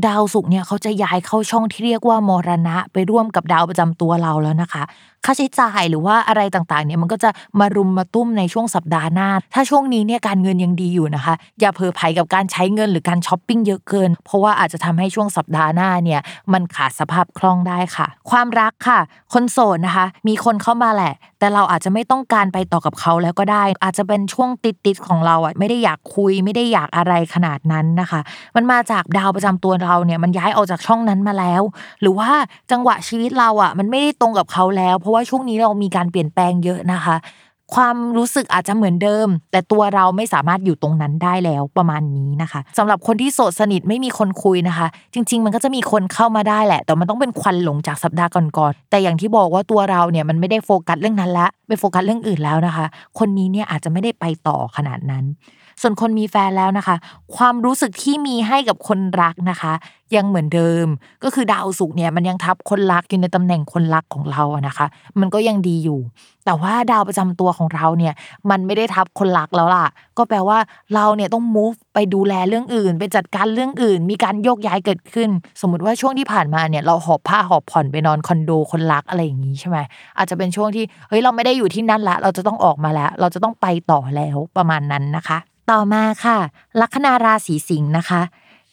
ดาวศุกร์เนี่ยเขาจะย้ายเข้าช่องที่เรียกว่ามรณะ ไปร่วมกับดาวประจำตัวเราแล้วนะคะ ค่าใช้จ่ายหรือว่าอะไรต่างๆเนี่ยมันก็จะมารุมมาตุ้มในช่วงสัปดาห์หน้า ถ้าช่วงนี้เนี่ยการเงินยังดีอยู่นะคะ อย่าเผลอไผลกับการใช้เงินหรือการช้อปปิ้งเยอะเกิน เพราะว่าอาจจะทำให้ช่วงสัปดาห์หน้าเนี่ยมันขาดสภาพคล่องได้ค่ะ ความรักค่ะ คนโสดนะคะ มีคนเข้ามาแหละ แต่เราอาจจะไม่ต้องการไปต่อกับเขาแล้วก็ได้ อาจจะเป็นช่วงติสต์ๆของเราอะไม่ได้อยากคุยไม่ได้อยากอะไรขนาดนั้นนะคะ มันมาจากดาวประจำตัวเราเนี่ยมันย้ายออกจากช่องนั้นมาแล้ว หรือว่าจังหวะชีวิตเราอะมันไม่ได้ตรงกับเขาแล้วเพราะว่าช่วงนี้เรามีการเปลี่ยนแปลงเยอะนะคะ ความรู้สึกอาจจะเหมือนเดิม แต่ตัวเราไม่สามารถอยู่ตรงนั้นได้แล้วประมาณนี้นะคะสำหรับคนที่โสดสนิทไม่มีคนคุยนะคะ จริง ๆ มันก็จะมีคนเข้ามาได้แหละ แต่มันต้องเป็นควันหลงจากสัปดาห์ก่อนๆแต่อย่างที่บอกว่าตัวเราเนี่ยมันไม่ได้โฟกัสเรื่องนั้นละไปโฟกัสเรื่องอื่นแล้วนะคะ คนนี้เนี่ยอาจจะไม่ได้ไปต่อขนาดนั้นส่วนคนมีแฟนแล้วนะคะ ความรู้สึกที่มีให้กับคนรักนะคะ ยังเหมือนเดิม ก็คือดาวศุกร์เนี่ยมันยังทับคนรักอยู่ในตำแหน่งคนรักของเราอะนะคะ มันก็ยังดีอยู่ แต่ว่าดาวประจำตัวของเราเนี่ยมันไม่ได้ทับคนรักแล้วล่ะ ก็แปลว่าเราเนี่ยต้อง move ไปดูแลเรื่องอื่น ไปจัดการเรื่องอื่น มีการโยกย้ายเกิดขึ้น สมมติว่าช่วงที่ผ่านมาเนี่ยเราหอบผ้าหอบผ่อนไปนอนคอนโดคนรักอะไรอย่างนี้ใช่ไหมอาจจะเป็นช่วงที่เฮ้ยเราไม่ได้อยู่ที่นั่นละเราจะต้องออกมาแล้ว เราจะต้องไปต่อแล้วประมาณนั้นนะคะ ต่อมาค่ะ ลัคนาราศีสิงห์นะคะ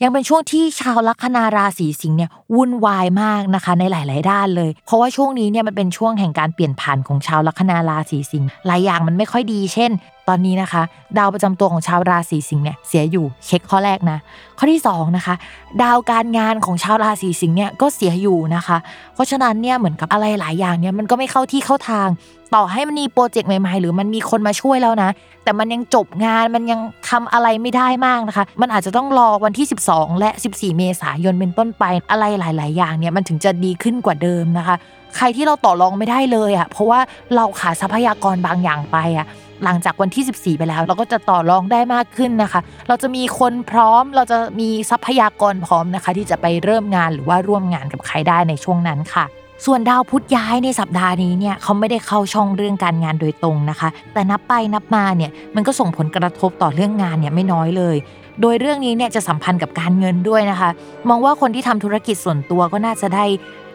ยังเป็นช่วงที่ชาวลัคนาราศีสิงห์เนี่ยวุ่นวายมากนะคะในหลาย ๆ ด้านเลย เพราะว่าช่วงนี้เนี่ยมันเป็นช่วงแห่งการเปลี่ยนผ่านของชาวลัคนาราศีสิงห์หลายอย่างมันไม่ค่อยดี เช่น ตอนนี้นะคะ ดาวประจำตัวของชาวราศีสิงห์เนี่ยเสียอยู่เช็คข้อแรกนะ ข้อที่สองนะคะดาวการงานของชาวราศีสิงห์เนี่ยก็เสียอยู่นะคะ เพราะฉะนั้นเนี่ยเหมือนกับอะไรหลายอย่างเนี่ยมันก็ไม่เข้าที่เข้าทาง ต่อให้มันมีโปรเจกต์ใหม่ๆ หรือมันมีคนมาช่วยแล้วนะ แต่มันยังจบงานมันยังทำอะไรไม่ได้มากนะคะ มันอาจจะต้องรอวันที่ 12 และ 14 เมษายนเป็นต้นไปอะไรหลาย ๆ อย่างเนี่ยมันถึงจะดีขึ้นกว่าเดิมนะคะ ใครที่เราต่อรองไม่ได้เลยอะเพราะว่าเราขาดทรัพยากรบางอย่างไปอะ หลังจากวันที่ 14 ไปแล้ว เราก็จะต่อรองได้มากขึ้นนะคะ เราจะมีคนพร้อม เราจะมีทรัพยากรพร้อมนะคะ ที่จะไปเริ่มงานหรือว่าร่วมงานกับใครได้ในช่วงนั้นค่ะส่วนดาวพุธย้ายในสัปดาห์นี้เนี่ยเขาไม่ได้เข้าช่องเรื่องการงานโดยตรงนะคะ แต่นับไปนับมาเนี่ยมันก็ส่งผลกระทบต่อเรื่องงานเนี่ยไม่น้อยเลย โดยเรื่องนี้เนี่ยจะสัมพันธ์กับการเงินด้วยนะคะ มองว่าคนที่ทำธุรกิจส่วนตัวก็น่าจะได้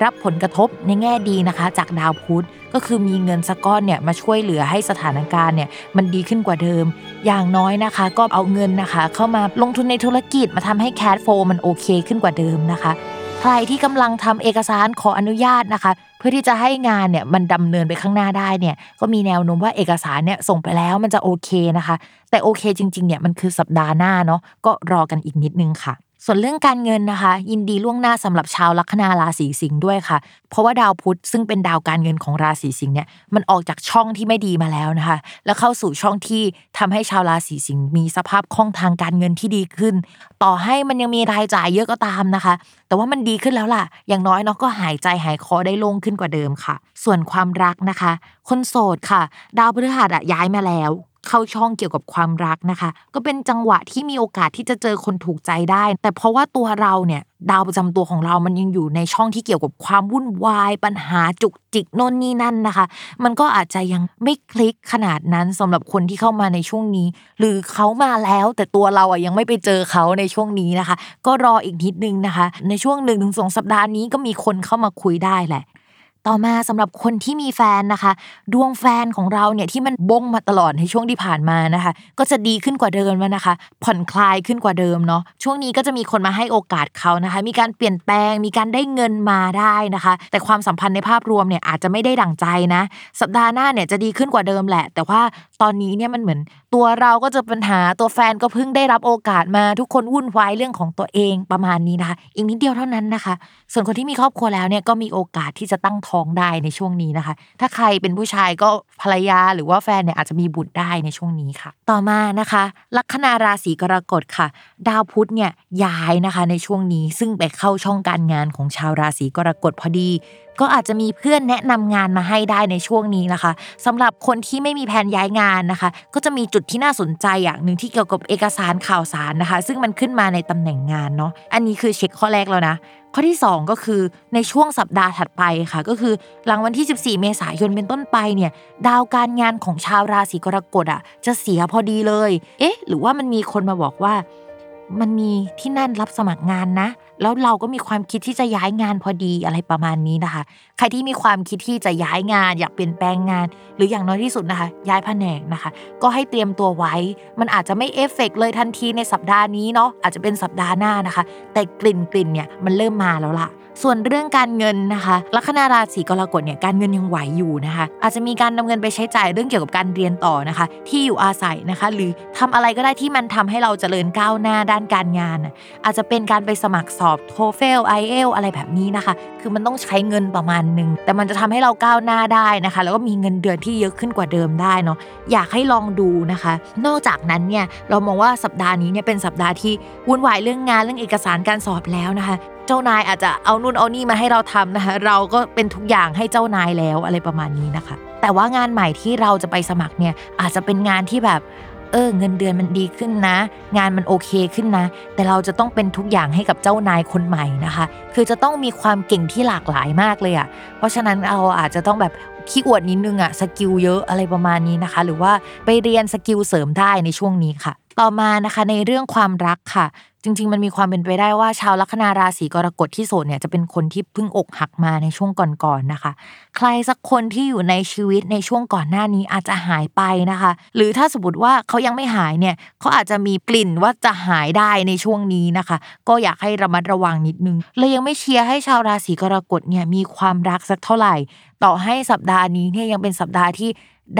รับผลกระทบในแง่ดีนะคะ จากดาวพุธก็คือมีเงินสักก้อนเนี่ยมาช่วยเหลือให้สถานการณ์เนี่ยมันดีขึ้นกว่าเดิม อย่างน้อยนะคะ ก็เอาเงินนะคะ เข้ามาลงทุนในธุรกิจมาทำให้แคดโฟมันโอเคขึ้นกว่าเดิมนะคะ ใครที่กำลังทำเอกสารขออนุญาตนะคะ เพื่อที่จะให้งานเนี่ยมันดำเนินไปข้างหน้าได้เนี่ยก็มีแนวโน้มว่าเอกสารเนี่ยส่งไปแล้วมันจะโอเคนะคะ แต่โอเคจริงๆเนี่ยมันคือสัปดาห์หน้าเนาะก็รอกันอีกนิดนึงค่ะ ส่วนเรื่องการเงินนะคะ ยินดีล่วงหน้าสำหรับชาวลัคนาราศีสิงห์ด้วยค่ะ เพราะว่าดาวพุธซึ่งเป็นดาวการเงินของราศีสิงห์เนี่ยมันออกจากช่องที่ไม่ดีมาแล้วนะคะ แล้วเข้าสู่ช่องที่ทำให้ชาวราศีสิงห์มีสภาพคล่องทางการเงินที่ดีขึ้น ต่อให้มันยังมีรายจ่ายเยอะก็ตามนะคะ แต่ว่ามันดีขึ้นแล้วล่ะ อย่างน้อยเนาะก็หายใจหายคอได้โล่งขึ้นกว่าเดิมค่ะ ส่วนความรักนะคะ คนโสดค่ะ ดาวพฤหัสอะย้ายมาแล้ว เข้าช่องเกี่ยวกับความรักนะคะ ก็เป็นจังหวะที่มีโอกาสที่จะเจอคนถูกใจได้ แต่เพราะว่าตัวเราเนี่ยดาวประจำตัวของเรามันยังอยู่ในช่องที่เกี่ยวกับความวุ่นวาย ปัญหาจุกจิกโน่นนี่นั่นนะคะ มันก็อาจจะยังไม่คลิกขนาดนั้นสำหรับคนที่เข้ามาในช่วงนี้ หรือเขามาแล้วแต่ตัวเราอะยังไม่ไปเจอเขาในช่วงนี้นะคะ ก็รออีกนิดนึงนะคะ ในช่วงหนึ่งถึงสองสัปดาห์นี้ก็มีคนเข้ามาคุยได้แหละ ต่อมาสำหรับคนที่มีแฟนนะคะ ดวงแฟนของเราเนี่ยที่มันบงมาตลอดในช่วงที่ผ่านมานะคะ ก็จะดีขึ้นกว่าเดิมแล้วนะคะ ผ่อนคลายขึ้นกว่าเดิมเนาะช่วงนี้ก็จะมีคนมาให้โอกาสเขานะคะ มีการเปลี่ยนแปลง มีการได้เงินมาได้นะคะ แต่ความสัมพันธ์ในภาพรวมเนี่ยอาจจะไม่ได้ดั่งใจนะ สัปดาห์หน้าเนี่ยจะดีขึ้นกว่าเดิมแหละ แต่ว่าตอนนี้เนี่ยมันเหมือน ตัวเราก็จะปัญหาตัวแฟนก็เพิ่งได้รับโอกาสมาทุกคนวุ่นวายเรื่องของตัวเองประมาณนี้นะคะ อีกนิดเดียวเท่านั้นนะคะ ส่วนคนที่มีครอบครัวแล้วเนี่ยก็มีโอกาสที่จะตั้งท้องได้ในช่วงนี้นะคะ ถ้าใครเป็นผู้ชายก็ภรรยาหรือว่าแฟนเนี่ยอาจจะมีบุตรได้ในช่วงนี้ค่ะ ต่อมานะคะ ลัคนาราศีกรกฎค่ะ ดาวพุธเนี่ยย้ายนะคะในช่วงนี้ซึ่งไปเข้าช่องการงานของชาวราศีกรกฎพอดีก็อาจจะมีเพื่อนแนะนำงานมาให้ได้ในช่วงนี้นะคะสำหรับคนที่ไม่มีแผนย้ายงานนะคะ ก็จะมีจุดที่น่าสนใจอย่างหนึ่งที่เกี่ยวกับเอกสารข่าวสารนะคะ ซึ่งมันขึ้นมาในตำแหน่งงานเนาะอันนี้คือเช็คข้อแรกแล้วนะข้อที่ 2 ก็คือในช่วงสัปดาห์ถัดไปค่ะ ก็คือหลังวันที่ 14 เมษายนเป็นต้นไปเนี่ยดาวการงานของชาวราศีกรกฎอะจะเสียพอดีเลย เอ๊ะ หรือว่ามันมีคนมาบอกว่า มันมีที่นั่นรับสมัครงานนะแล้วเราก็มีความคิดที่จะย้ายงานพอดีอะไรประมาณนี้นะคะ ใครที่มีความคิดที่จะย้ายงาน อยากเปลี่ยนแปลงงาน หรืออย่างน้อยที่สุดนะคะ ย้ายแผนกนะคะ ก็ให้เตรียมตัวไว้ มันอาจจะไม่เอฟเฟกเลยทันทีในสัปดาห์นี้เนาะอาจจะเป็นสัปดาห์หน้านะคะ แต่กลิ่นกลิ่นเนี่ยมันเริ่มมาแล้วล่ะส่วนเรื่องการเงินนะคะลัคนาราศีกรกฎเนี่ยการเงินยังไหวอยู่นะคะ อาจจะมีการนำเงินไปใช้จ่ายเรื่องเกี่ยวกับการเรียนต่อนะคะ ที่อยู่อาศัยนะคะ หรือทำอะไรก็ได้ที่มันทำให้เราเจริญก้าวหน้าด้านการงาน อาจจะเป็นการไปสมัครสอบโทเฟลไอเอลอะไรแบบนี้นะคะ คือมันต้องใช้เงินประมาณหนึ่งแต่มันจะทำให้เราก้าวหน้าได้นะคะ แล้วก็มีเงินเดือนที่เยอะขึ้นกว่าเดิมได้เนาะอยากให้ลองดูนะคะ นอกจากนั้นเนี่ยเรามองว่าสัปดาห์นี้เนี่ยเป็นสัปดาห์ที่วุ่นวายเรื่องงานเรื่องเอกสารการสอบแล้วนะคะเจ้านายอาจจะเอานู่นเอานี่มาให้เราทำนะคะเราก็เป็นทุกอย่างให้เจ้านายแล้วอะไรประมาณนี้นะคะ แต่ว่างานใหม่ที่เราจะไปสมัครเนี่ยอาจจะเป็นงานที่แบบ เออเงินเดือนมันดีขึ้นนะ งานมันโอเคขึ้นนะ แต่เราจะต้องเป็นทุกอย่างให้กับเจ้านายคนใหม่นะคะ คือจะต้องมีความเก่งที่หลากหลายมากเลยอะ่ะเพราะฉะนั้นเราอาจจะต้องแบบขี้อวดนิดนึงอะ่ะ skill เยอะอะไรประมาณนี้นะคะ หรือว่าไปเรียน skill เสริมได้ในช่วงนี้ค่ะ ต่อมานะคะในเรื่องความรักค่ะ จริง ๆ มันมีความเป็นไปได้ว่าชาวลัคนาราศีกรกฎที่โสดเนี่ยจะเป็นคนที่เพิ่งอกหักมาในช่วงก่อนๆนะคะ ใครสักคนที่อยู่ในชีวิตในช่วงก่อนหน้านี้อาจจะหายไปนะคะ หรือถ้าสมมติว่าเขายังไม่หายเนี่ยเขาอาจจะมีกลิ่นว่าจะหายได้ในช่วงนี้นะคะ ก็อยากให้ระมัดระวังนิดนึงเลยยังไม่เชียร์ให้ชาวราศีกรกฎเนี่ยมีความรักสักเท่าไหร่ ต่อให้สัปดาห์นี้เนี่ยยังเป็นสัปดาห์ที่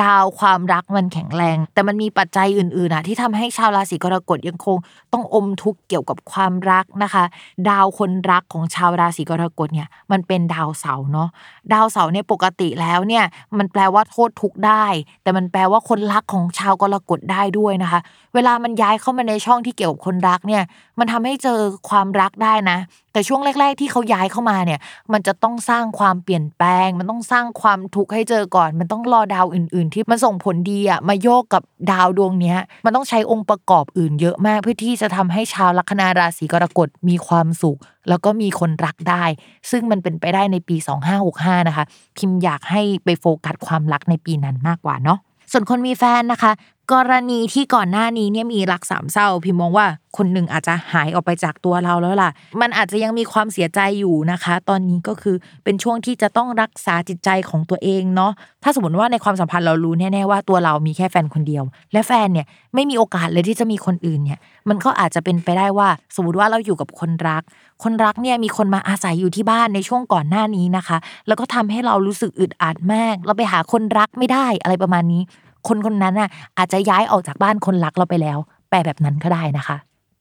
ดาวความรักมันแข็งแรง แต่มันมีปัจจัยอื่นๆนะที่ทำให้ชาวราศีกรกฎยังคงต้องอมทุกข์เกี่ยวกับความรักนะคะ ดาวคนรักของชาวราศีกรกฎเนี่ยมันเป็นดาวเสาเนาะดาวเสาเนี่ยปกติแล้วเนี่ยมันแปลว่าโทษทุกข์ได้ แต่มันแปลว่าคนรักของชาวกรกฎได้ด้วยนะคะ เวลามันย้ายเข้ามาในช่องที่เกี่ยวกับคนรักเนี่ยมันทำให้เจอความรักได้นะ แต่ช่วงแรก ๆ ที่เขาย้ายเข้ามาเนี่ยมันจะต้องสร้างความเปลี่ยนแปลง มันต้องสร้างความทุกข์ให้เจอก่อน มันต้องรอดาวอื่นๆ ที่มันส่งผลดีอะมาโยกกับดาวดวงเนี้ย มันต้องใช้องค์ประกอบอื่นเยอะมาก เพื่อที่จะทำให้ชาวลัคนาราศีกรกฎมีความสุข แล้วก็มีคนรักได้ ซึ่งมันเป็นไปได้ในปี 2565 นะคะ พิมพ์อยากให้ไปโฟกัสความรักในปีนั้นมากกว่าเนาะ ส่วนคนมีแฟนนะคะ กรณีที่ก่อนหน้านี้เนี่ยมีรักสามเศร้า พิมมองว่าคนหนึ่งอาจจะหายออกไปจากตัวเราแล้วล่ะ มันอาจจะยังมีความเสียใจอยู่นะคะ ตอนนี้ก็คือเป็นช่วงที่จะต้องรักษาจิตใจของตัวเองเนาะถ้าสมมติว่าในความสัมพันธ์เรารู้แน่ๆว่าตัวเรามีแค่แฟนคนเดียว และแฟนเนี่ยไม่มีโอกาสเลยที่จะมีคนอื่นเนี่ยมันก็อาจจะเป็นไปได้ว่า สมมติว่าเราอยู่กับคนรัก คนรักเนี่ยมีคนมาอาศัยอยู่ที่บ้านในช่วงก่อนหน้านี้นะคะ แล้วก็ทำให้เรารู้สึกอึดอัดมาก เราไปหาคนรักไม่ได้อะไรประมาณนี้ คนคนนั้นน่ะอาจจะย้ายออกจากบ้านคนรักเราไปแล้ว แปลแบบนั้นก็ได้นะคะ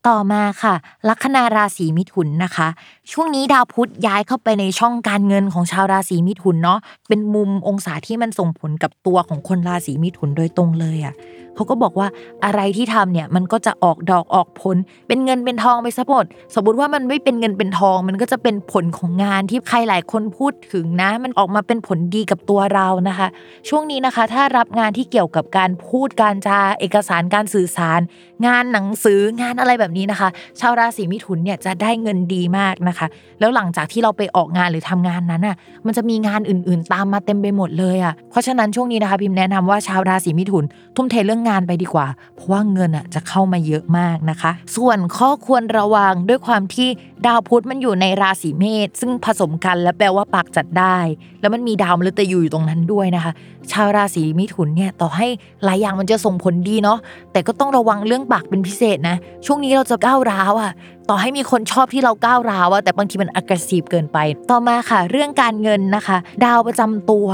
ต่อมาค่ะลัคนาราศีมิถุนนะคะ ช่วงนี้ดาวพุธย้ายเข้าไปในช่องการเงินของชาวราศีมิถุนเนาะเป็นมุมองศาที่มันส่งผลกับตัวของคนราศีมิถุนโดยตรงเลยอะ่ะเขาก็บอกว่าอะไรที่ทำเนี่ยมันก็จะออกดอกออกผล เป็นเงินเป็นทองไปซะหมดสมมติว่ามันไม่เป็นเงินเป็นทอง มันก็จะเป็นผลของงานที่ใครหลายคนพูดถึงนะ มันออกมาเป็นผลดีกับตัวเรานะคะ ช่วงนี้นะคะ ถ้ารับงานที่เกี่ยวกับการพูดการจาเอกสารการสื่อสาร งานหนังสืองานอะไรแบบนี้นะคะ ชาวราศีมิถุนเนี่ยจะได้เงินดีมากนะคะ แล้วหลังจากที่เราไปออกงานหรือทำงานนั้นอะมันจะมีงานอื่น ๆ ตามมาเต็มไปหมดเลยอะเพราะฉะนั้นช่วงนี้นะคะพิมพ์แนะนำว่าชาวราศีมิถุน ทุ่มเทเรื่องงานไปดีกว่า เพราะว่าเงินอะจะเข้ามาเยอะมากนะคะ ส่วนข้อควรระวังด้วยความที่ดาวพุธมันอยู่ในราศีเมษซึ่งผสมกันและแปลว่าปากจัดได้ แล้วมันมีดาวมฤตยูอยู่ตรงนั้นด้วยนะคะ ชาวราศีมิถุนเนี่ยต่อให้หลายอย่างมันจะส่งผลดีเนาะแต่ก็ต้องระวังเรื่องปากเป็นพิเศษนะ ช่วงนี้เราจะก้าวร้าวอะต่อให้มีคนชอบที่เราก้าวร้าวอะแต่บางทีมัน aggressive เกินไป ต่อมาค่ะ เรื่องการเงินนะคะ ดาวประจำตัว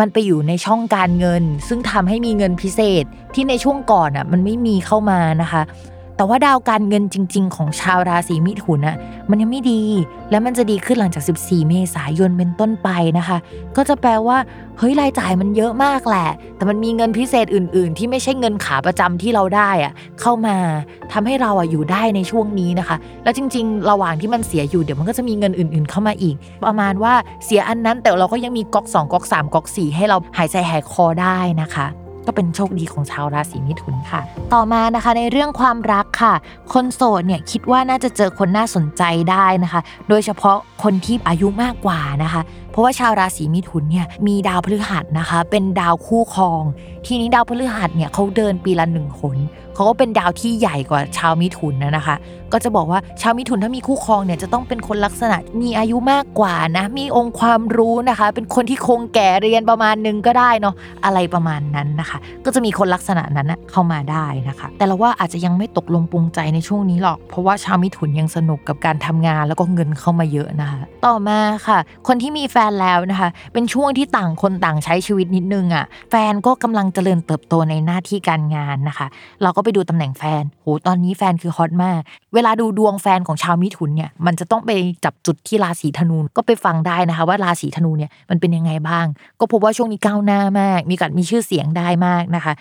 มันไปอยู่ในช่องการเงิน ซึ่งทำให้มีเงินพิเศษที่ในช่วงก่อนอะมันไม่มีเข้ามานะคะ แต่ว่าดาวการเงินจริง ๆ ของชาวราศีมิถุนอะมันยังไม่ดี และมันจะดีขึ้นหลังจาก 14 เมษายนเป็นต้นไปนะคะ ก็จะแปลว่าเฮ้ยรายจ่ายมันเยอะมากแหละ แต่มันมีเงินพิเศษอื่น ๆ ที่ไม่ใช่เงินขาประจำที่เราได้อะเข้ามาทำให้เราอะอยู่ได้ในช่วงนี้นะคะ แล้วจริง ๆ ระหว่างที่มันเสียอยู่เดี๋ยวมันก็จะมีเงินอื่น ๆ เข้ามาอีก ประมาณว่าเสียอันนั้นแต่เราก็ยังมีก๊อก2ก๊อก3ก๊อก4ให้เราหายใจหายคอได้นะคะ ก็เป็นโชคดีของชาวราศีมิถุนค่ะ ต่อมานะคะในเรื่องความรักค่ะ คนโสดเนี่ยคิดว่าน่าจะเจอคนน่าสนใจได้นะคะ โดยเฉพาะคนที่อายุมากกว่านะคะ เพราะว่าชาวราศีมิถุนเนี่ยมีดาวพฤหัสนะคะ เป็นดาวคู่ครอง ทีนี้ดาวพฤหัสเนี่ยเขาเดินปีละหนึ่งหนเขาก็เป็นดาวที่ใหญ่กว่าชาวมิถุนนะนะคะ ก็จะบอกว่าชาวมิถุนถ้ามีคู่ครองเนี่ยจะต้องเป็นคนลักษณะมีอายุมากกว่านะ มีองค์ความรู้นะคะ เป็นคนที่คงแก่เรียนประมาณนึงก็ได้เนาะอะไรประมาณนั้นนะคะ ก็จะมีคนลักษณะนั้นเข้ามาได้นะคะ แต่เราว่าอาจจะยังไม่ตกลงปรุงใจในช่วงนี้หรอก เพราะว่าชาวมิถุนยังสนุกกับการทำงานแล้วก็เงินเข้ามาเยอะนะคะ ต่อมาค่ะ คนที่มีแฟนแล้วนะคะ เป็นช่วงที่ต่างคนต่างใช้ชีวิตนิดนึงอะ่ะ แฟนก็กำลังเจริญเติบโตในหน้าที่การงานนะคะ เราก็ไปดูตำแหน่งแฟน โห ตอนนี้แฟนคือฮอตมาก เวลาดูดวงแฟนของชาวมิถุนเนี่ย มันจะต้องไปจับจุดที่ราศีธนู ก็ไปฟังได้นะคะ ว่าราศีธนูเนี่ยมันเป็นยังไงบ้าง ก็พบว่าช่วงนี้ก้าวหน้ามาก มีการมีชื่อเสียงได้มากนะคะ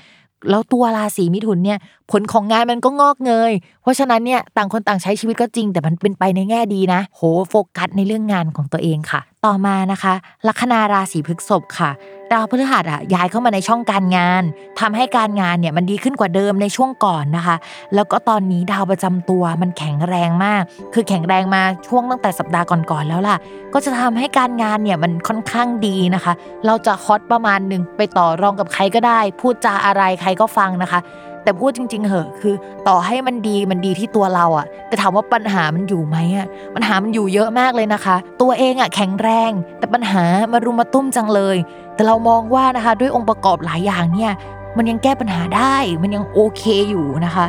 แล้วตัวราศีมิถุนเนี่ยผลของงานมันก็งอกเงยเพราะฉะนั้นเนี่ยต่างคนต่างใช้ชีวิตก็จริง แต่มันเป็นไปในแง่ดีนะ โหโฟกัสในเรื่องงานของตัวเองค่ะ ต่อมานะคะลัคนาราศีพฤษภค่ะดาวพฤหัสอะย้ายเข้ามาในช่องการงานทำให้การงานเนี่ยมันดีขึ้นกว่าเดิมในช่วงก่อนนะคะ แล้วก็ตอนนี้ดาวประจำตัวมันแข็งแรงมาก คือแข็งแรงมาช่วงตั้งแต่สัปดาห์ก่อนๆแล้วล่ะ ก็จะทำให้การงานเนี่ยมันค่อนข้างดีนะคะ เราจะฮอตประมาณหนึ่งไปต่อรองกับใครก็ได้ พูดจาอะไรใครก็ฟังนะคะ แต่พูดจริง ๆ เหอะ คือต่อให้มันดีมันดีที่ตัวเราอะแต่ถามว่าปัญหามันอยู่ไหมอะปัญหามันอยู่เยอะมากเลยนะคะ ตัวเองอะแข็งแรง แต่ปัญหามารุมมาตุ้มจังเลย แต่เรามองว่านะคะ ด้วยองค์ประกอบหลายอย่างเนี่ย มันยังแก้ปัญหาได้ มันยังโอเคอยู่นะคะ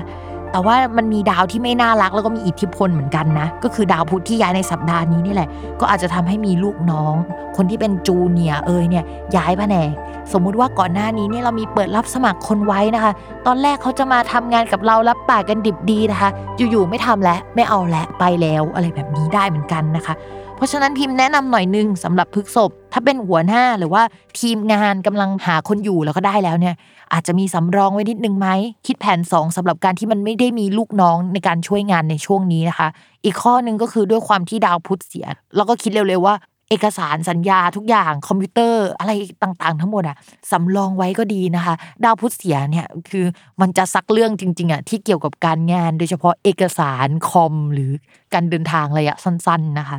แต่ว่ามันมีดาวที่ไม่น่ารักแล้วก็มีอิทธิพลเหมือนกันนะ ก็คือดาวพุธที่ย้ายในสัปดาห์นี้นี่แหละ ก็อาจจะทำให้มีลูกน้อง คนที่เป็นจูเนียเอยเนี่ยย้ายแผนก สมมุติว่าก่อนหน้านี้เนี่ยเรามีเปิดรับสมัครคนไว้นะคะ ตอนแรกเขาจะมาทำงานกับเรารับปากกันดิบดีนะคะ อยู่ๆไม่ทำแล้วไม่เอาแล้วไปแล้วอะไรแบบนี้ได้เหมือนกันนะคะ ราะฉะนั้นพิมพ์แนะนำหน่อยนึงสำหรับพฤกษบถ้าเป็นหัวหน้าหรือว่าทีมงานกำลังหาคนอยู่แล้วก็ได้แล้วเนี่ยอาจจะมีสำรองไว้นิดนึงไหมคิดแผน 2สำหรับการที่มันไม่ได้มีลูกน้องในการช่วยงานในช่วงนี้นะคะ อีกข้อหนึ่งก็คือด้วยความที่ดาวพุธเสียแล้วก็คิดเร็วๆว่าเอกสารสัญญาทุกอย่างคอมพิวเตอร์อะไรต่างๆ ทั้งหมดอะสำรองไว้ก็ดีนะคะ ดาวพุธเสียเนี่ยคือมันจะซักเรื่องจริงๆอะที่เกี่ยวกับการงาน โดยเฉพาะเอกสารคอมหรือการเดินทางระยะสั้น ๆนะคะ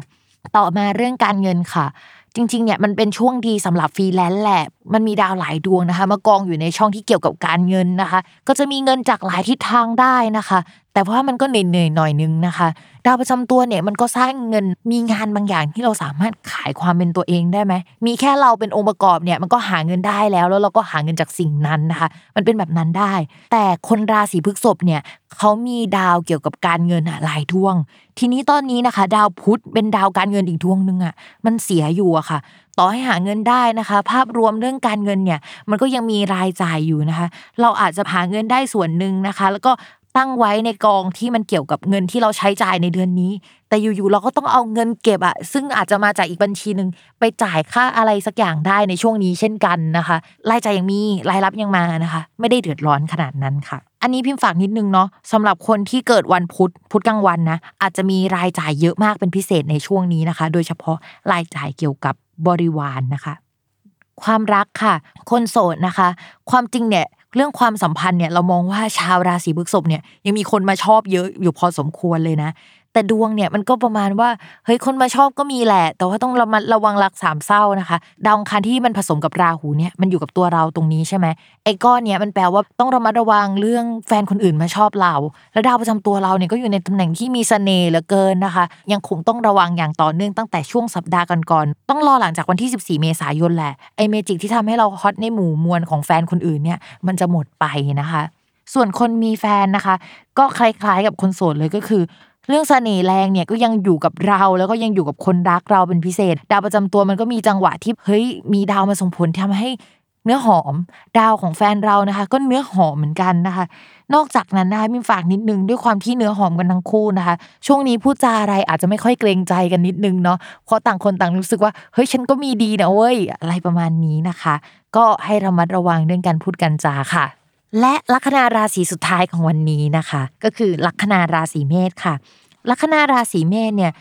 ต่อมาเรื่องการเงินค่ะ จริงๆเนี่ยมันเป็นช่วงดีสำหรับฟรีแลนซ์แหละ มันมีดาวหลายดวงนะคะ มากองอยู่ในช่องที่เกี่ยวกับการเงินนะคะ ก็จะมีเงินจากหลายทิศทางได้นะคะ แต่ว่ามันก็เหนื่อยๆหน่อยนึงนะคะ ดาวประจำตัวเนี่ยมันก็สร้างเงินมีงานบางอย่างที่เราสามารถขายความเป็นตัวเองได้ไหมมีแค่เราเป็นองค์ประกอบเนี่ยมันก็หาเงินได้แล้ว แล้วเราก็หาเงินจากสิ่งนั้นนะคะ มันเป็นแบบนั้นได้ แต่คนราศีพฤษภเนี่ยเขามีดาวเกี่ยวกับการเงินอะหลายดวง ทีนี้ตอนนี้นะคะ ดาวพุธเป็นดาวการเงินอีกดวงหนึ่งอะมันเสียอยู่อะค่ะ ต่อให้หาเงินได้นะคะ ภาพรวมเรื่องการเงินเนี่ยมันก็ยังมีรายจ่ายอยู่นะคะ เราอาจจะหาเงินได้ส่วนหนึ่งนะคะ แล้วก็ ตั้งไว้ในกองที่มันเกี่ยวกับเงินที่เราใช้จ่ายในเดือนนี้ แต่อยู่ๆเราก็ต้องเอาเงินเก็บอะซึ่งอาจจะมาจากอีกบัญชีหนึ่งไปจ่ายค่าอะไรสักอย่างได้ในช่วงนี้เช่นกันนะคะรายจ่ายยังมีรายรับยังมานะคะ ไม่ได้เดือดร้อนขนาดนั้นค่ะ อันนี้พิมพ์ฝากนิดนึงเนาะสำหรับคนที่เกิดวันพุธพุธกลางวันนะอาจจะมีรายจ่ายเยอะมากเป็นพิเศษในช่วงนี้นะคะ โดยเฉพาะรายจ่ายเกี่ยวกับบริวารนะคะ ความรักค่ะ คนโสดนะคะ ความจริงเนี่ย เรื่องความสัมพันธ์เนี่ยเรามองว่าชาวราศีพฤษภเนี่ยยังมีคนมาชอบเยอะอยู่พอสมควรเลยนะ แต่ดวงเนี่ยมันก็ประมาณว่าเฮ้ยคนมาชอบก็มีแหละ แต่ว่าต้องระมัดระวังรักสามเศร้านะคะดาวอังคารที่มันผสมกับราหูเนี่ยมันอยู่กับตัวเราตรงนี้ใช่ไหมไอ้ก้อนเนี่ยมันแปลว่าต้องระมัดระวังเรื่องแฟนคนอื่นมาชอบเรา แล้วดาวประจำตัวเราเนี่ยก็อยู่ในตำแหน่งที่มีเสน่ห์เหลือเกินนะคะ ยังคงต้องระวังอย่างต่อเนื่องตั้งแต่ช่วงสัปดาห์ก่อนๆต้องรอหลังจากวันที่ 14 เมษายนแหละไอ้เมจิกที่ทำให้เราฮอตในหมู่มวลของแฟนคนอื่นเนี่ยมันจะหมดไปนะคะ ส่วนคนมีแฟนนะคะ ก็คล้ายๆกับคนโสดเลยก็คือ เรื่องเสน่ห์แรงเนี่ยก็ยังอยู่กับเราแล้วก็ยังอยู่กับคนรักเราเป็นพิเศษ ดาวประจำตัวมันก็มีจังหวะที่เฮ้ยมีดาวมาส่งผลทำให้เนื้อหอม ดาวของแฟนเรานะคะ ก็เนื้อหอมเหมือนกันนะคะ นอกจากนั้นนะคะมีฝากนิดนึงด้วยความที่เนื้อหอมกันทั้งคู่นะคะ ช่วงนี้พูดจาอะไรอาจจะไม่ค่อยเกรงใจกันนิดนึงเนาะเพราะต่างคนต่างรู้สึกว่าเฮ้ยฉันก็มีดีนะเว้ยอะไรประมาณนี้นะคะ ก็ให้ระมัดระวังเรื่องการพูดกันจาค่ะ และลัคนาราศีสุดท้ายของวันนี้นะคะ ก็คือลัคนาราศีเมษค่ะ ลัคนาราศีเมษเนี่ย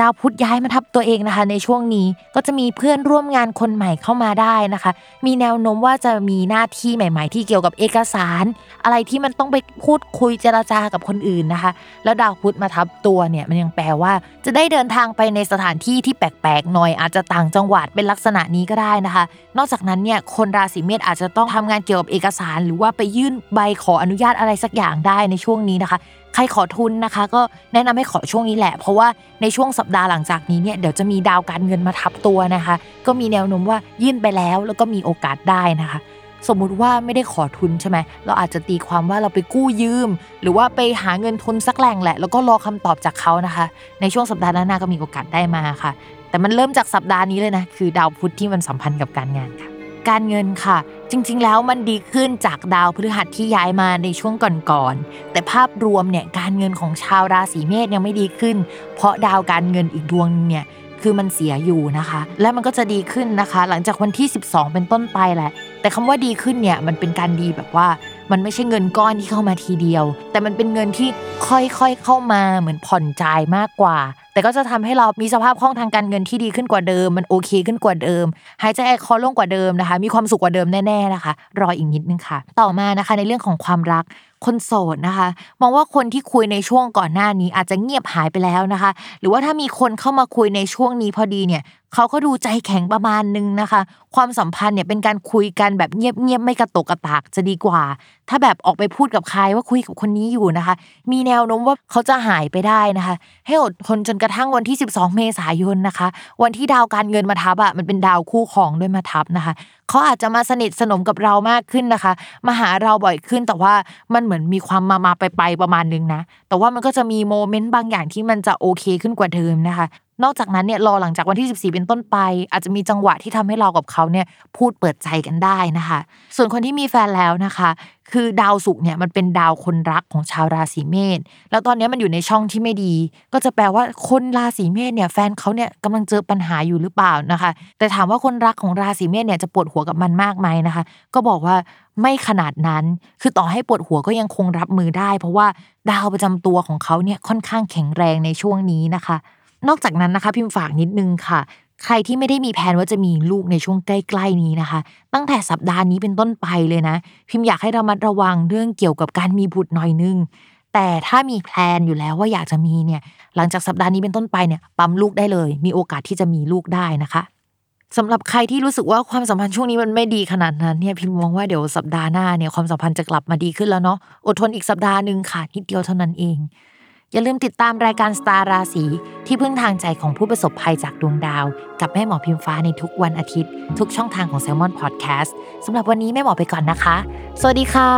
ดาวพุธย้ายมาทับตัวเองนะคะ ในช่วงนี้ก็จะมีเพื่อนร่วมงานคนใหม่เข้ามาได้นะคะ มีแนวโน้มว่าจะมีหน้าที่ใหม่ ๆ ที่เกี่ยวกับเอกสาร อะไรที่มันต้องไปพูดคุยเจรจากับคนอื่นนะคะ แล้วดาวพุธมาทับตัวเนี่ยมันยังแปลว่า จะได้เดินทางไปในสถานที่ที่แปลกๆหน่อยอาจจะต่างจังหวัดเป็นลักษณะนี้ก็ได้นะคะ นอกจากนั้นเนี่ยคนราศีเมษอาจจะต้องทำงานเกี่ยวกับเอกสาร หรือว่าไปยื่นใบขออนุญาตอะไรสักอย่างได้ในช่วงนี้นะคะ ใครขอทุนนะคะ ก็แนะนำให้ขอช่วงนี้แหละ เพราะว่าในช่วงสัปดาห์หลังจากนี้เนี่ยเดี๋ยวจะมีดาวการเงินมาทับตัวนะคะ ก็มีแนวโน้มว่ายื่นไปแล้วแล้วก็มีโอกาสได้นะคะ สมมุติว่าไม่ได้ขอทุนใช่ไหมเราอาจจะตีความว่าเราไปกู้ยืม หรือว่าไปหาเงินทุนสักแหล่งแหละ แล้วก็รอคำตอบจากเขานะคะ ในช่วงสัปดาห์หน้าก็มีโอกาสได้มาค่ะ แต่มันเริ่มจากสัปดาห์นี้เลยนะคือดาวพุธที่มันสัมพันธ์กับการงานค่ะ การเงินค่ะ จริงๆ แล้วมันดีขึ้นจากดาวพฤหัสที่ย้ายมาในช่วงก่อนๆ แต่ภาพรวมเนี่ยการเงินของชาวราศีเมษยังไม่ดีขึ้น เพราะดาวการเงินอีกดวงนึงเนี่ยคือมันเสียอยู่นะคะ และมันก็จะดีขึ้นนะคะ หลังจากวันที่ 12 เป็นต้นไปแหละ แต่คำว่าดีขึ้นเนี่ยมันเป็นการดีแบบว่า มันไม่ใช่เงินก้อนที่เข้ามาทีเดียว แต่มันเป็นเงินที่ค่อยๆเข้ามาเหมือนผ่อนจ่ายมากกว่า แต่ก็จะทำให้เรามีสภาพคล่องทางการเงินที่ดีขึ้นกว่าเดิม มันโอเคขึ้นกว่าเดิม หายใจแอร์คอลงกว่าเดิมนะคะ มีความสุขกว่าเดิมแน่ๆนะคะ รออีกนิดนึงค่ะ ต่อมานะคะในเรื่องของความรักคนโสดนะคะ มองว่าคนที่คุยในช่วงก่อนหน้านี้อาจจะเงียบหายไปแล้วนะคะ หรือว่าถ้ามีคนเข้ามาคุยในช่วงนี้พอดีเนี่ยเขาก็ดูใจแข็งประมาณนึงนะคะ ความสัมพันธ์เนี่ยเป็นการคุยกันแบบเงียบๆไม่กระตกกระตากจะดีกว่า ถ้าแบบออกไปพูดกับใครว่าคุยกับคนนี้อยู่นะคะ มีแนวโน้มว่าเขาจะหายไปได้นะคะ ให้อดทนจนกระทั่งวันที่ 12 เมษายนนะคะ วันที่ดาวการเงินมาทับอะมันเป็นดาวคู่ครองด้วยมาทับนะคะเขาอาจจะมาสนิทสนมกับเรามากขึ้นนะคะ มาหาเราบ่อยขึ้นแต่ว่ามันเหมือนมีความมามาไปไปประมาณนึงนะแต่ว่ามันก็จะมีโมเมนต์บางอย่างที่มันจะโอเคขึ้นกว่าเดิมนะคะนอกจากนั้นเนี่ยรอหลังจากวันที่ 14 เป็นต้นไป อาจจะมีจังหวะที่ทำให้เรากับเขาเนี่ยพูดเปิดใจกันได้นะคะ ส่วนคนที่มีแฟนแล้วนะคะ คือดาวศุกร์เนี่ยมันเป็นดาวคนรักของชาวราศีเมษแล้วตอนนี้มันอยู่ในช่องที่ไม่ดี ก็จะแปลว่าคนราศีเมษเนี่ยแฟนเขาเนี่ยกำลังเจอปัญหาอยู่หรือเปล่านะคะ แต่ถามว่าคนรักของราศีเมษเนี่ยจะปวดหัวกับมันมากไหมนะคะ ก็บอกว่าไม่ขนาดนั้น คือต่อให้ปวดหัวก็ยังคงรับมือได้ เพราะว่าดาวประจำตัวของเขาเนี่ยค่อนข้างแข็งแรงในช่วงนี้นะคะ นอกจากนั้นนะคะ พิมพ์ฝากนิดนึงค่ะ ใครที่ไม่ได้มีแผนว่าจะมีลูกในช่วงใกล้ ๆ นี้นะคะ ตั้งแต่สัปดาห์นี้เป็นต้นไปเลยนะ พิมพ์อยากให้ระมัดระวังเรื่องเกี่ยวกับการมีบุตรหน่อยนึง แต่ถ้ามีแพลนอยู่แล้วว่าอยากจะมีเนี่ย หลังจากสัปดาห์นี้เป็นต้นไปเนี่ย ปั๊มลูกได้เลย มีโอกาสที่จะมีลูกได้นะคะสำหรับใครที่รู้สึกว่าความสัมพันธ์ช่วงนี้มันไม่ดีขนาดนั้นเนี่ยพิมมองว่าเดี๋ยวสัปดาห์หน้าเนี่ยความสัมพันธ์จะกลับมาดีขึ้นแล้วเนาะอดทนอีกสัปดาห์หนึ่งค่ะนิดเดียวเท่านั้นเอง อย่าลืมติดตามรายการสตาร์ราศีที่พึ่งทางใจของผู้ประสบภัยจากดวงดาว กับแม่หมอพิมฟ้าในทุกวันอาทิตย์ ทุกช่องทางของ s ซ l m o n Podcast สำหรับวันนี้แม่หมอไปก่อนนะคะ สวัสดีค่ะ